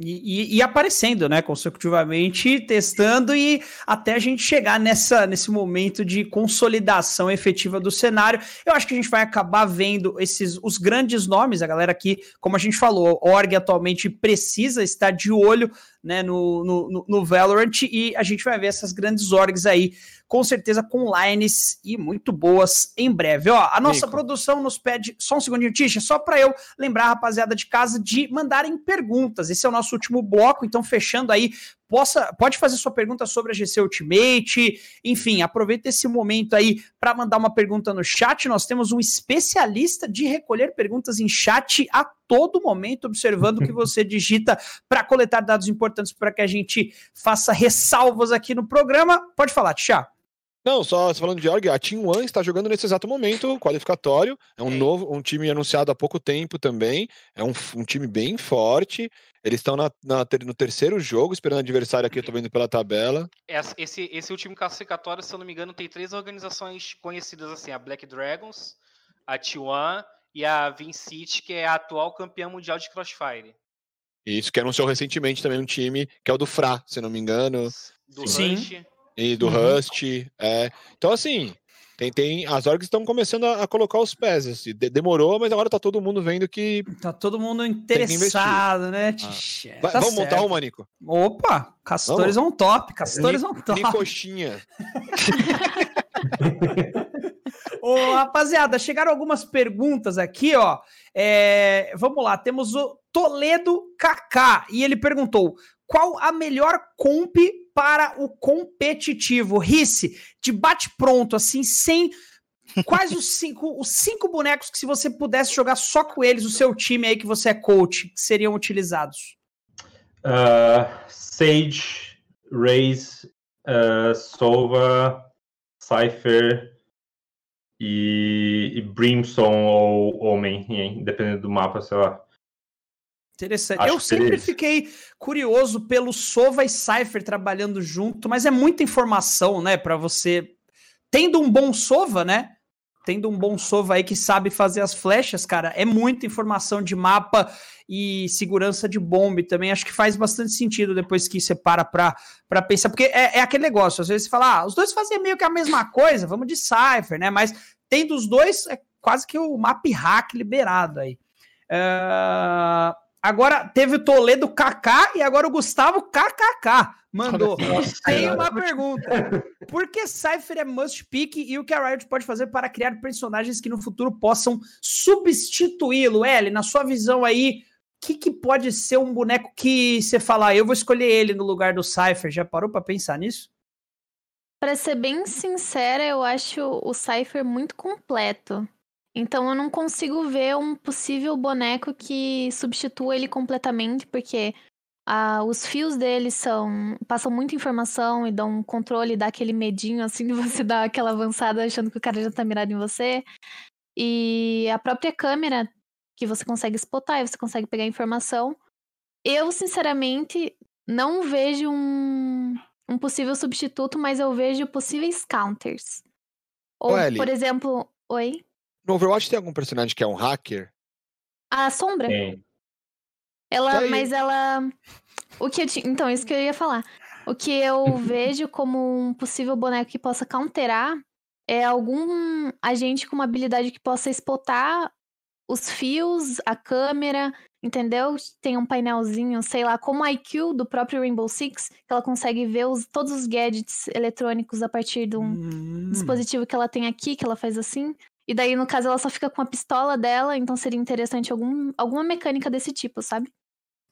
E, e, e, aparecendo, né, consecutivamente, testando e até a gente chegar nessa, nesse momento de consolidação efetiva do cenário. Eu acho que a gente vai acabar vendo esses os grandes nomes, a galera aqui, como a gente falou, a org atualmente precisa estar de olho né, no, no, no Valorant e a gente vai ver essas grandes orgs aí com certeza com lines e muito boas em breve. Ó, a nossa Rico. produção nos pede só um segundinho, Tisha, só para eu lembrar a rapaziada de casa de mandarem perguntas. Esse é o nosso último bloco, então fechando aí possa, pode fazer sua pergunta sobre a GC Ultimate, enfim, aproveita esse momento aí para mandar uma pergunta no chat. Nós temos um especialista de recolher perguntas em chat a todo momento, observando o que você digita para coletar dados importantes para que a gente faça ressalvas aqui no programa. Pode falar, Tia. Não, só falando de org, a Team One está jogando nesse exato momento, qualificatório. É um novo, um time anunciado há pouco tempo também. É um, um time bem forte. Eles estão na, na, no terceiro jogo, esperando adversário aqui, eu tô vendo pela tabela. Esse, esse último classificatório, se eu não me engano, tem três organizações conhecidas assim: a Black Dragons, a T1 e a Vincit, que é a atual campeã mundial de Crossfire. Isso, que anunciou recentemente também um time, que é o do Fra, se não me engano. Do Sim. Rush. E do Uhum. Rust. É. Então, assim, tem, tem, as orgs estão começando a, a colocar os pés. assim, de- demorou, mas agora tá todo mundo vendo que. Tá todo mundo interessado, né? Tch, Vai- tá vamos montar certo. uma, Nico? Opa, Castores on top, Castores on top. Nicoxinha. Ô, rapaziada, chegaram algumas perguntas aqui, ó. É, vamos lá, temos o Toledo Kaká e ele perguntou: qual a melhor comp para o competitivo? Risse, de bate pronto, assim, sem quais os cinco, os cinco bonecos que se você pudesse jogar só com eles, o seu time aí que você é coach, que seriam utilizados? Uh, Sage, Raze, uh, Sova, Cypher e, e ou Homem, dependendo do mapa, sei lá. Interessante. Acho Eu sempre isso. fiquei curioso pelo Sova e Cypher trabalhando junto, mas é muita informação, né, Pra você tendo um bom Sova, né? Tendo um bom Sova aí que sabe fazer as flechas, cara, é muita informação de mapa e segurança de bomba. Também acho que faz bastante sentido depois que você para pra, pra pensar, porque é, é aquele negócio, às vezes você fala, ah, os dois fazem meio que a mesma coisa, vamos de Cypher, né? Mas tendo os dois, é quase que o map hack liberado aí. Ah, agora teve o Toledo KK e agora o Gustavo KKK mandou. Tem uma pergunta. Por que Cypher é must pick e o que a Riot pode fazer para criar personagens que no futuro possam substituí-lo? L, na sua visão aí, o que, que pode ser um boneco que você fala, "Ah, eu vou escolher ele no lugar do Cypher? Já parou para pensar nisso? Pra ser bem sincera, eu acho o Cypher muito completo. Então eu não consigo ver um possível boneco que substitua ele completamente, porque ah, os fios dele são. passam muita informação e dão um controle, dá aquele medinho assim de você dar aquela avançada achando que o cara já tá mirado em você. E a própria câmera que você consegue spotar e você consegue pegar informação. Eu, sinceramente, não vejo um, um possível substituto, mas eu vejo possíveis counters. Ou, Ellie. por exemplo, oi? No Overwatch tem algum personagem que é um hacker? A sombra. Tem. Ela, Tá aí. mas ela. O que eu ti- Então, isso que eu ia falar. O que eu vejo como um possível boneco que possa counterar é algum agente com uma habilidade que possa spotar os fios, a câmera, entendeu? Tem um painelzinho, sei lá, como a IQ do próprio Rainbow Six, que ela consegue ver os- todos os gadgets eletrônicos a partir de um Hum. dispositivo que ela tem aqui, que ela faz assim. E daí, no caso, ela só fica com a pistola dela, então seria interessante algum, alguma mecânica desse tipo, sabe?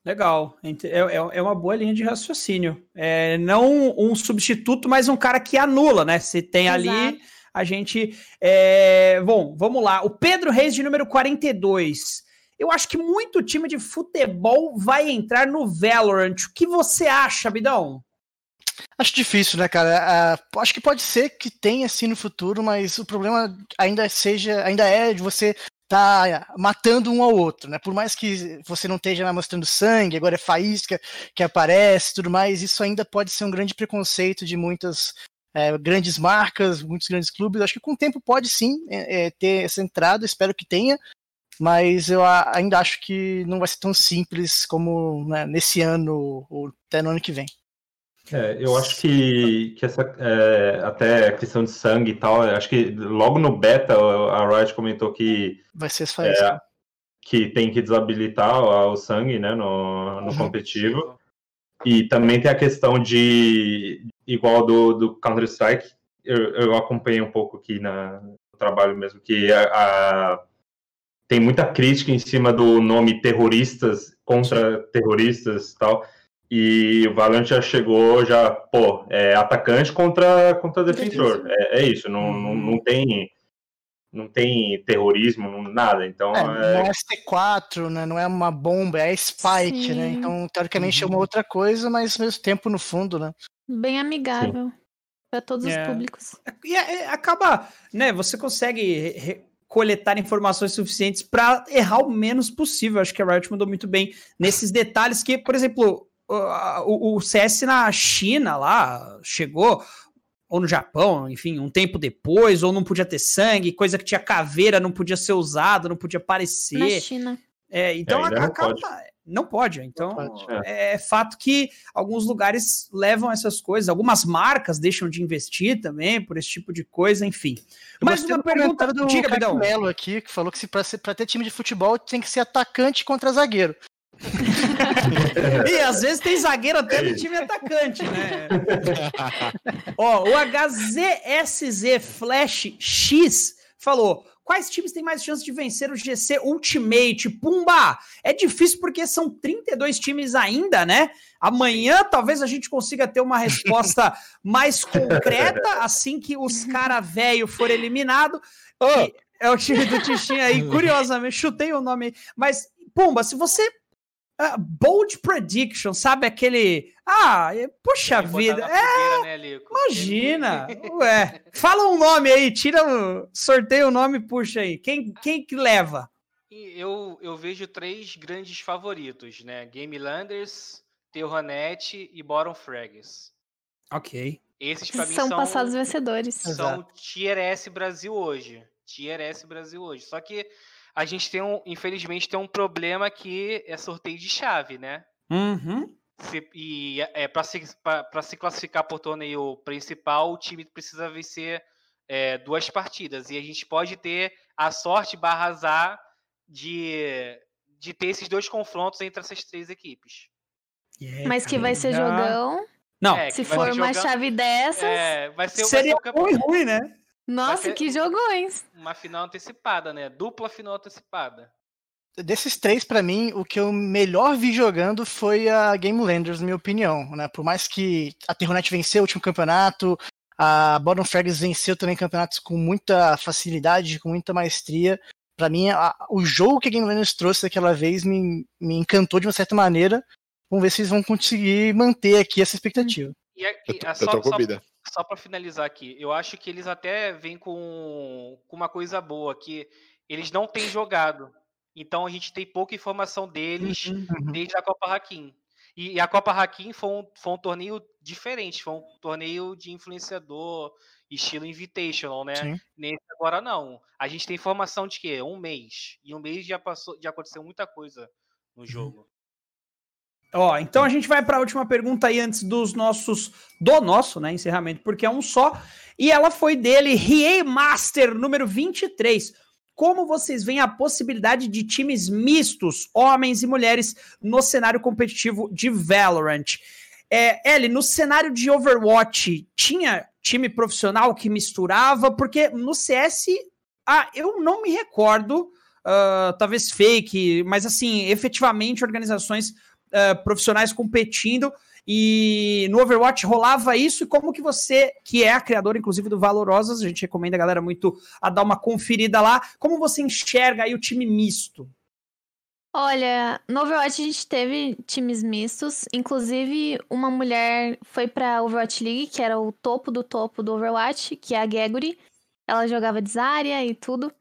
Legal, é, é- é uma boa linha de raciocínio. É, não um substituto, mas um cara que anula, né? Se tem ali, Exato. a gente. é, Bom, vamos lá. O Pedro Reis, de número 42. Eu acho que muito time de futebol vai entrar no Valorant. O que você acha, Bidão? Acho difícil, né, cara? Ah, acho que pode ser que tenha assim no futuro, mas o problema ainda seja, ainda é de você tá matando um ao outro, né? Por mais que você não esteja mostrando sangue, agora é faísca que aparece, tudo mais, isso ainda pode ser um grande preconceito de muitas é, grandes marcas, muitos grandes clubes. Acho que com o tempo pode sim é, é, ter essa entrada, espero que tenha. Mas eu ainda acho que não vai ser tão simples como né, nesse ano ou até no ano que vem. É, eu acho que, que essa é, até a questão de sangue e tal, acho que logo no beta a Riot comentou que, Vai ser essa faísca. que tem que desabilitar o, o sangue né, no, no Uhum. competitivo. E também tem a questão de, igual do, do Counter-Strike, eu, eu acompanhei um pouco aqui na, no trabalho mesmo, que a, a- tem muita crítica em cima do nome terroristas contra terroristas e tal. E o Valorant já chegou, já, pô, é atacante contra, contra defensor. É, é isso, não, não, não tem não tem terrorismo, não- nada. Então, É, é, não é ST4, né? Não é uma bomba, é Spike, né? Sim. Então, teoricamente é uma outra coisa, mas ao mesmo tempo, no fundo, né? Bem amigável para todos É. os públicos. E é- é- acaba, né? Você consegue coletar informações suficientes para errar o menos possível. Acho que a Riot mandou muito bem nesses detalhes que, por exemplo, o, o- CS na China lá chegou ou no Japão, enfim, um tempo depois, ou não podia ter sangue, coisa que tinha caveira não podia ser usada, não podia Na aparecer. China. É, então É, não pode. Não pode. Então, pode, é. é. fato que alguns lugares levam essas coisas, algumas marcas deixam de investir também por esse tipo de coisa, enfim. Eu Mas uma pergunta do Diga, Melo aqui, que falou que se para ter time de futebol tem que ser atacante contra zagueiro. e às vezes tem zagueiro até no time atacante, né? Ó, o HZSZ Flash X falou: Quais times têm mais chance de vencer o GC Ultimate? Pumba! É difícil porque são 32 times ainda, né? Amanhã talvez a gente consiga ter uma resposta mais concreta assim que os cara velho for eliminado. Oh. É o time do Tichinho aí, curiosamente, chutei o nome, mas Pumba, se você Uh, bold prediction, sabe aquele. Ah, puxa vida. É, né, imagina. Ué, fala um nome aí, tira o. Sorteia o nome puxa aí. Quem, quem que leva? Eu, eu vejo três grandes favoritos, né? Game Landers, Terranet e Bottom Frags. Ok. Esses pra mim são, são passados vencedores. São Exato. Tier S Brasil hoje. Tier S Brasil hoje. Só que a gente tem um, infelizmente, tem um problema que é sorteio de chave, né? Uhum. Se, e é, para se, se classificar para o torneio principal, o time precisa vencer é, duas partidas. E a gente pode ter a sorte barra azar de, de ter esses dois confrontos entre essas três equipes. Yeah, Mas que vai ser jogão. Não, é, se for uma chave dessas. É, vai ser, seria vai ser ruim, né? Nossa, que jogões! Uma final antecipada, né? Dupla final antecipada. Desses três, para mim, o que eu melhor vi jogando foi a Game Landers, na minha opinião. Né? Por mais que a Terronet venceu o último campeonato, a Bottom Frags venceu também campeonatos com muita facilidade, com muita maestria. Para mim, a, o jogo que a Game Landers trouxe daquela vez me, me encantou de uma certa maneira. Vamos ver se eles vão conseguir manter aqui essa expectativa. E, a, e a, só, só, só para finalizar aqui, eu acho que eles até vêm com, com uma coisa boa, que eles não têm jogado. Então a gente tem pouca informação deles uhum, uhum. desde a Copa Hakim. E a Copa Hakim foi um, foi um torneio diferente, foi um torneio de influenciador, estilo Invitational, né? Sim. Nesse agora não. A gente tem informação de que um mês. E um mês já passou, já aconteceu muita coisa no uhum. jogo. Ó, então a gente vai para a última pergunta aí antes dos nossos do nosso, né, encerramento, porque é um só, e ela foi dele, Rie Master número 23. Como vocês veem a possibilidade de times mistos, homens e mulheres, no cenário competitivo de Valorant? É, Ellie, no cenário de Overwatch, tinha time profissional que misturava? Porque no CS, ah, eu não me recordo, uh, talvez fake, mas assim, efetivamente organizações uh, profissionais competindo e no Overwatch rolava isso, e como que você, que é a criadora, inclusive, do Valorosas, a gente recomenda a galera muito a dar uma conferida lá, como você enxerga aí o time misto? Olha, no Overwatch a gente teve times mistos, inclusive uma mulher foi pra Overwatch League, que era o topo do topo do Overwatch, que é a Gregory. Ela jogava de Zarya e tudo.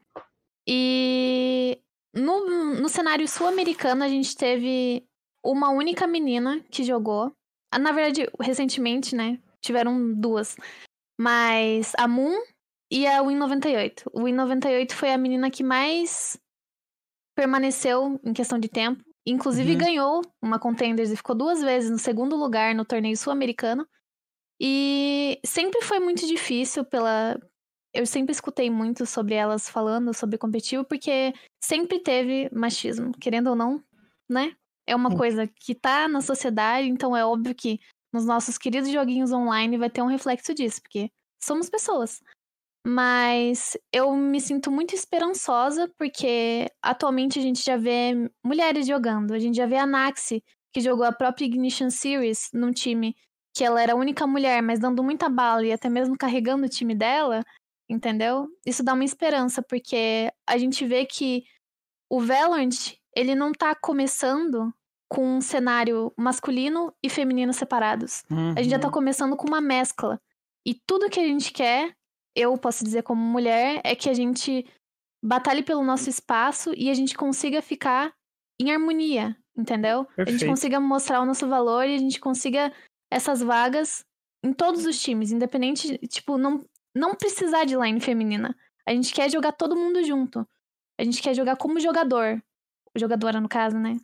E no, no cenário sul-americano a gente teve uma única menina que jogou. Ah, na verdade, recentemente, né? Tiveram duas. Mas a Moon e a Win98. O Win98 foi a menina que mais permaneceu em questão de tempo. Inclusive uhum. ganhou uma Contenders e ficou duas vezes no segundo lugar no torneio sul-americano. E sempre foi muito difícil pela. Eu sempre escutei muito sobre elas falando sobre competitivo, porque sempre teve machismo, querendo ou não, né? É uma hum. coisa que tá na sociedade, então é óbvio que nos nossos queridos joguinhos online vai ter um reflexo disso, porque somos pessoas. Mas eu me sinto muito esperançosa, porque atualmente a gente já vê mulheres jogando. A gente já vê a Naxi, que jogou a própria Ignition Series num time que ela era a única mulher, mas dando muita bala e até mesmo carregando o time dela, entendeu? Isso dá uma esperança, porque a gente vê que o Valorant ele não tá começando com um cenário masculino e feminino separados. Uhum. A gente já tá uhum. começando com uma mescla. E tudo que a gente quer, eu posso dizer como mulher, é que a gente batalhe pelo nosso espaço e a gente consiga ficar em harmonia, entendeu? Perfeito. A gente consiga mostrar o nosso valor e a gente consiga essas vagas em todos os times, independente, tipo, não, não precisar de line feminina. A gente quer jogar todo mundo junto. A gente quer jogar como jogador, jogadora, no caso, né?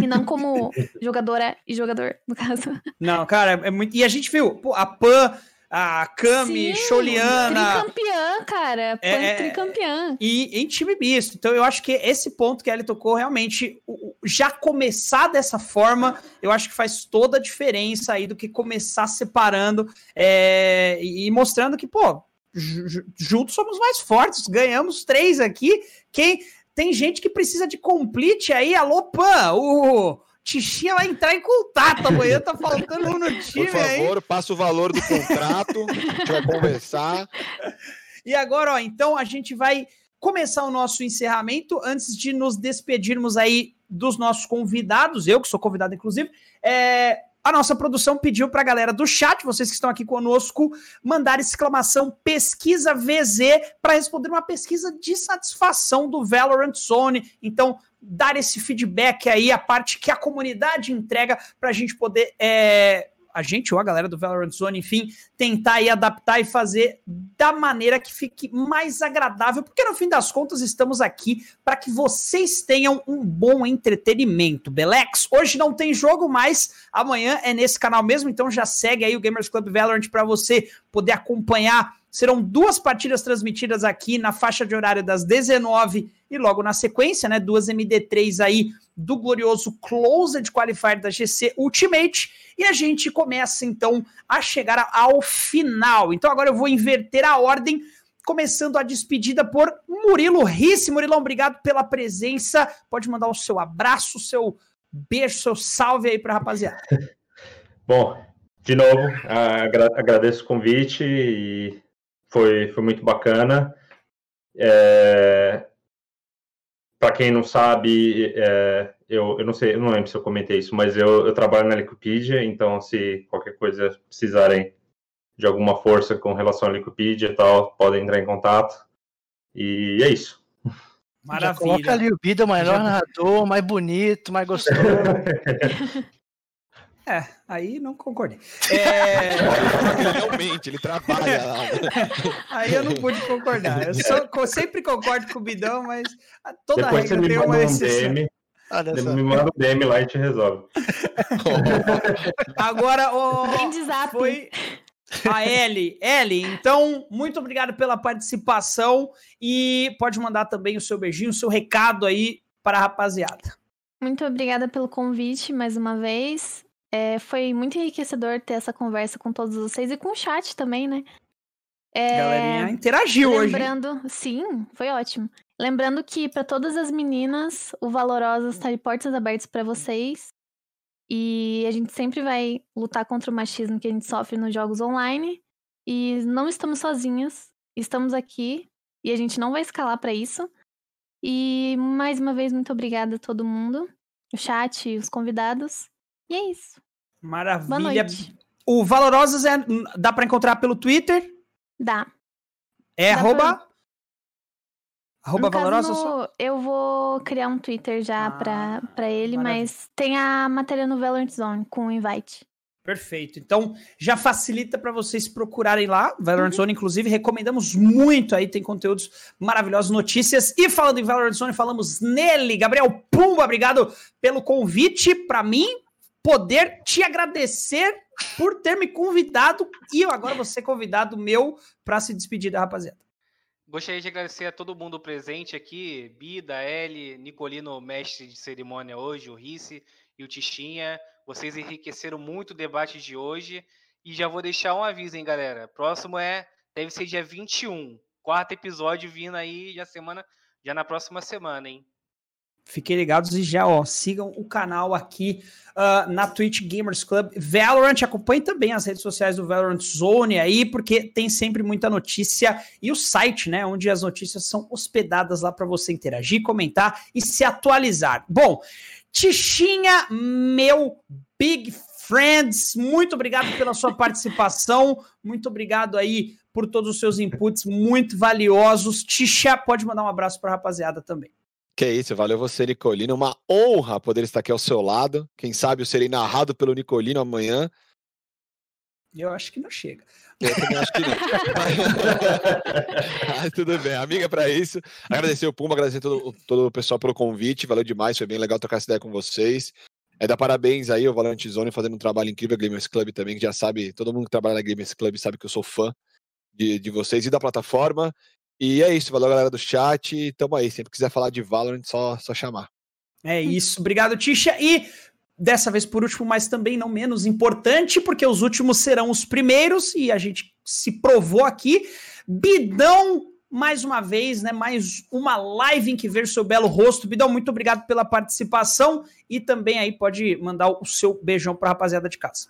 e não como jogadora e jogador, no caso. Não, cara, é muito. E a gente viu, pô, a Pan a Cami, Choliana. Tricampeã, cara. É, é, tricampeã. E em time misto. Então eu acho que esse ponto que ele tocou realmente, já começar dessa forma, eu acho que faz toda a diferença aí do que começar separando é, e mostrando que, pô, juntos somos mais fortes. Ganhamos três aqui. Quem. Tem gente que precisa de complete aí, alô, Pan, o Tichinha vai entrar em contato amanhã, tá faltando um no time. Por favor, aí. passa o valor do contrato, a gente vai conversar. E agora, ó, então a gente vai começar o nosso encerramento. Antes de nos despedirmos aí dos nossos convidados, eu que sou convidado, inclusive, é, a nossa produção pediu para a galera do chat, vocês que estão aqui conosco, mandar exclamação pesquisa VZ para responder uma pesquisa de satisfação do Valorant Zone. Então, dar esse feedback aí, a parte que a comunidade entrega para a gente poder, é, a gente ou a galera do Valorant Zone, enfim, tentar aí adaptar e fazer da maneira que fique mais agradável, porque no fim das contas estamos aqui para que vocês tenham um bom entretenimento, Belex. Hoje não tem jogo mais, amanhã é nesse canal mesmo, então já segue aí o Gamers Club Valorant para você poder acompanhar Serão duas partidas transmitidas aqui na faixa de horário das 19 e logo na sequência, né, duas MD3 aí do glorioso Closed Qualifier da GC Ultimate. E a gente começa então a chegar ao final. Então agora eu vou inverter a ordem, começando a despedida por Murilo Risse. Murilão, obrigado pela presença. Pode mandar o seu abraço, o seu beijo, seu salve aí para rapaziada. Bom, de novo, agradeço o convite e foi, foi muito bacana. É, Para quem não sabe, é, eu, eu não sei, eu não lembro se eu comentei isso, mas eu, eu trabalho na Liquipedia, então se qualquer coisa precisarem de alguma força com relação à Liquipedia e tal, podem entrar em contato. E é isso. Maravilha. Já coloca ali o Bida, o melhor narrador, mais bonito, mais gostoso. É, aí não concordei. É... Realmente, ele trabalha lá. aí eu não pude concordar. Eu sou, sempre concordo com o Bidão, mas toda Depois regra tem uma exceção. Um me manda o DM lá e te resolve. Agora, o foi a Ellie. Ellie, então, muito obrigado pela participação e pode mandar também o seu beijinho, o seu recado aí para a rapaziada. Muito obrigada pelo convite mais uma vez. É, foi muito enriquecedor ter essa conversa com todos vocês e com o chat também, né? É, Galerinha interagiu lembrando, hoje. Sim, foi ótimo. Lembrando que para todas as meninas, o Valorosa está de portas abertas para vocês. E a gente sempre vai lutar contra o machismo que a gente sofre nos jogos online. E não estamos sozinhas. Estamos aqui e a gente não vai escalar para isso. E mais uma vez, muito obrigada a todo mundo, o chat, os convidados. E é isso. Maravilha. O Valorosas é, dá para encontrar pelo Twitter? Dá. É dá arroba. Pra... Arroba Valorosas? No... Eu vou criar um Twitter já ah, pra, pra ele, maravilha. mas tem a matéria no Valorant Zone com o invite. Perfeito. Então, já facilita para vocês procurarem lá. Valorant uhum. Zone, inclusive, recomendamos muito aí, tem conteúdos maravilhosos, notícias. E falando em Valorant Zone, falamos nele. Gabriel Pumba, obrigado pelo convite para mim, poder te agradecer por ter me convidado e eu agora vou ser convidado meu para se despedir da rapaziada. Gostaria de agradecer a todo mundo presente aqui, Bida, L, Nicolino, mestre de cerimônia hoje, o Risse e o Tichinha. Vocês enriqueceram muito o debate de hoje. E já vou deixar um aviso, hein, galera. Próximo é, deve ser dia 21. Quarto episódio vindo aí já semana, já na próxima semana, hein? Fiquem ligados e já, ó, sigam o canal aqui uh, na Twitch Gamers Club. Valorant, acompanhe também as redes sociais do Valorant Zone aí, porque tem sempre muita notícia. E o site, né, onde as notícias são hospedadas lá para você interagir, comentar e se atualizar. Bom, Tichinha, meu Big Friends, muito obrigado pela sua participação. Muito obrigado aí por todos os seus inputs muito valiosos. Ticha, pode mandar um abraço para a rapaziada também. Que isso, valeu você, Nicolino. Uma honra poder estar aqui ao seu lado. Quem sabe eu serei narrado pelo Nicolino amanhã. Eu acho que não chega. Eu também acho que não. Mas tudo bem, amiga, para isso. Agradecer o Pumba, agradecer todo, todo o pessoal pelo convite, valeu demais, foi bem legal trocar essa ideia com vocês. É dar parabéns aí ao Valorant Zone fazendo um trabalho incrível, a Gamers Club também, que já sabe, todo mundo que trabalha na Gamers Club sabe que eu sou fã de, de vocês e da plataforma. E é isso, valeu galera do chat, tamo aí, sempre quiser falar de Valorant, só, só chamar. É isso, obrigado Tisha, e dessa vez por último, mas também não menos importante, porque os últimos serão os primeiros, e a gente se provou aqui, Bidão mais uma vez, né? Mais uma live em que ver seu belo rosto. Bidão, muito obrigado pela participação e também aí pode mandar o seu beijão para a rapaziada de casa.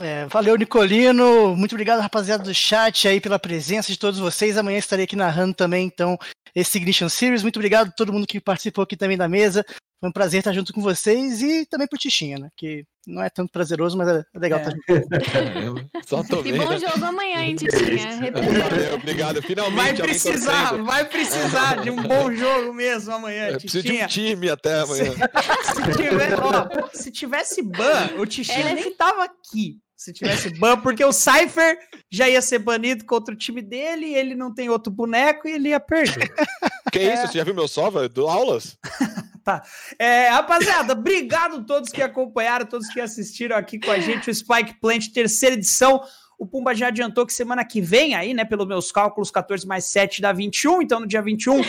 É, valeu, Nicolino. Muito obrigado, rapaziada do chat aí pela presença de todos vocês. Amanhã estarei aqui narrando também, então, esse Ignition Series. Muito obrigado a todo mundo que participou aqui também da mesa. Foi um prazer estar junto com vocês e também pro Tichinha, né? Que não é tanto prazeroso, mas é legal é. estar junto. Só tô vendo. E bom jogo amanhã, hein, Tichinha? Valeu, obrigado. Finalmente. Vai precisar, vai precisar de um bom jogo mesmo amanhã, Eu preciso de um time até amanhã. Se, se, tiver, ó, se tivesse ban, o Tichinha é. nem tava aqui se tivesse ban, porque o Cypher já ia ser banido contra o time dele, ele não tem outro boneco e ele ia perder. Que é... isso? Você já viu meu sova? Do aulas? tá. É, rapaziada, obrigado a todos que acompanharam, todos que assistiram aqui com a gente o Spike Plant, terceira edição. O Pumba já adiantou que semana que vem, aí, né, pelos meus cálculos, 14 mais 7 dá 21. Então, no dia 21,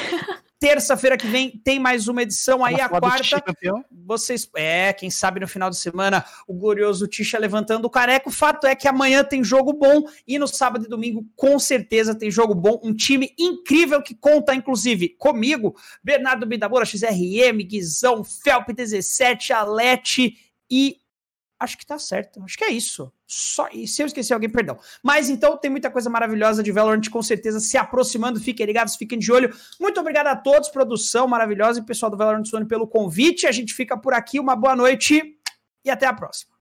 terça-feira que vem, tem mais uma edição. Aí, a quarta. Vocês. É, quem sabe no final de semana, o glorioso Tisha levantando o careco. O fato é que amanhã tem jogo bom e no sábado e domingo, com certeza, tem jogo bom. Um time incrível que conta, inclusive, comigo, Bernardo Bidabora, XRM, Guizão, Felp 17, Alete e acho que tá certo. Acho que é isso. Só, e se eu esqueci alguém, perdão. Mas então tem muita coisa maravilhosa de Valorant com certeza se aproximando. Fiquem ligados, fiquem de olho. Muito obrigado a todos, produção maravilhosa e pessoal do Valorant Zone pelo convite. A gente fica por aqui. Uma boa noite e até a próxima.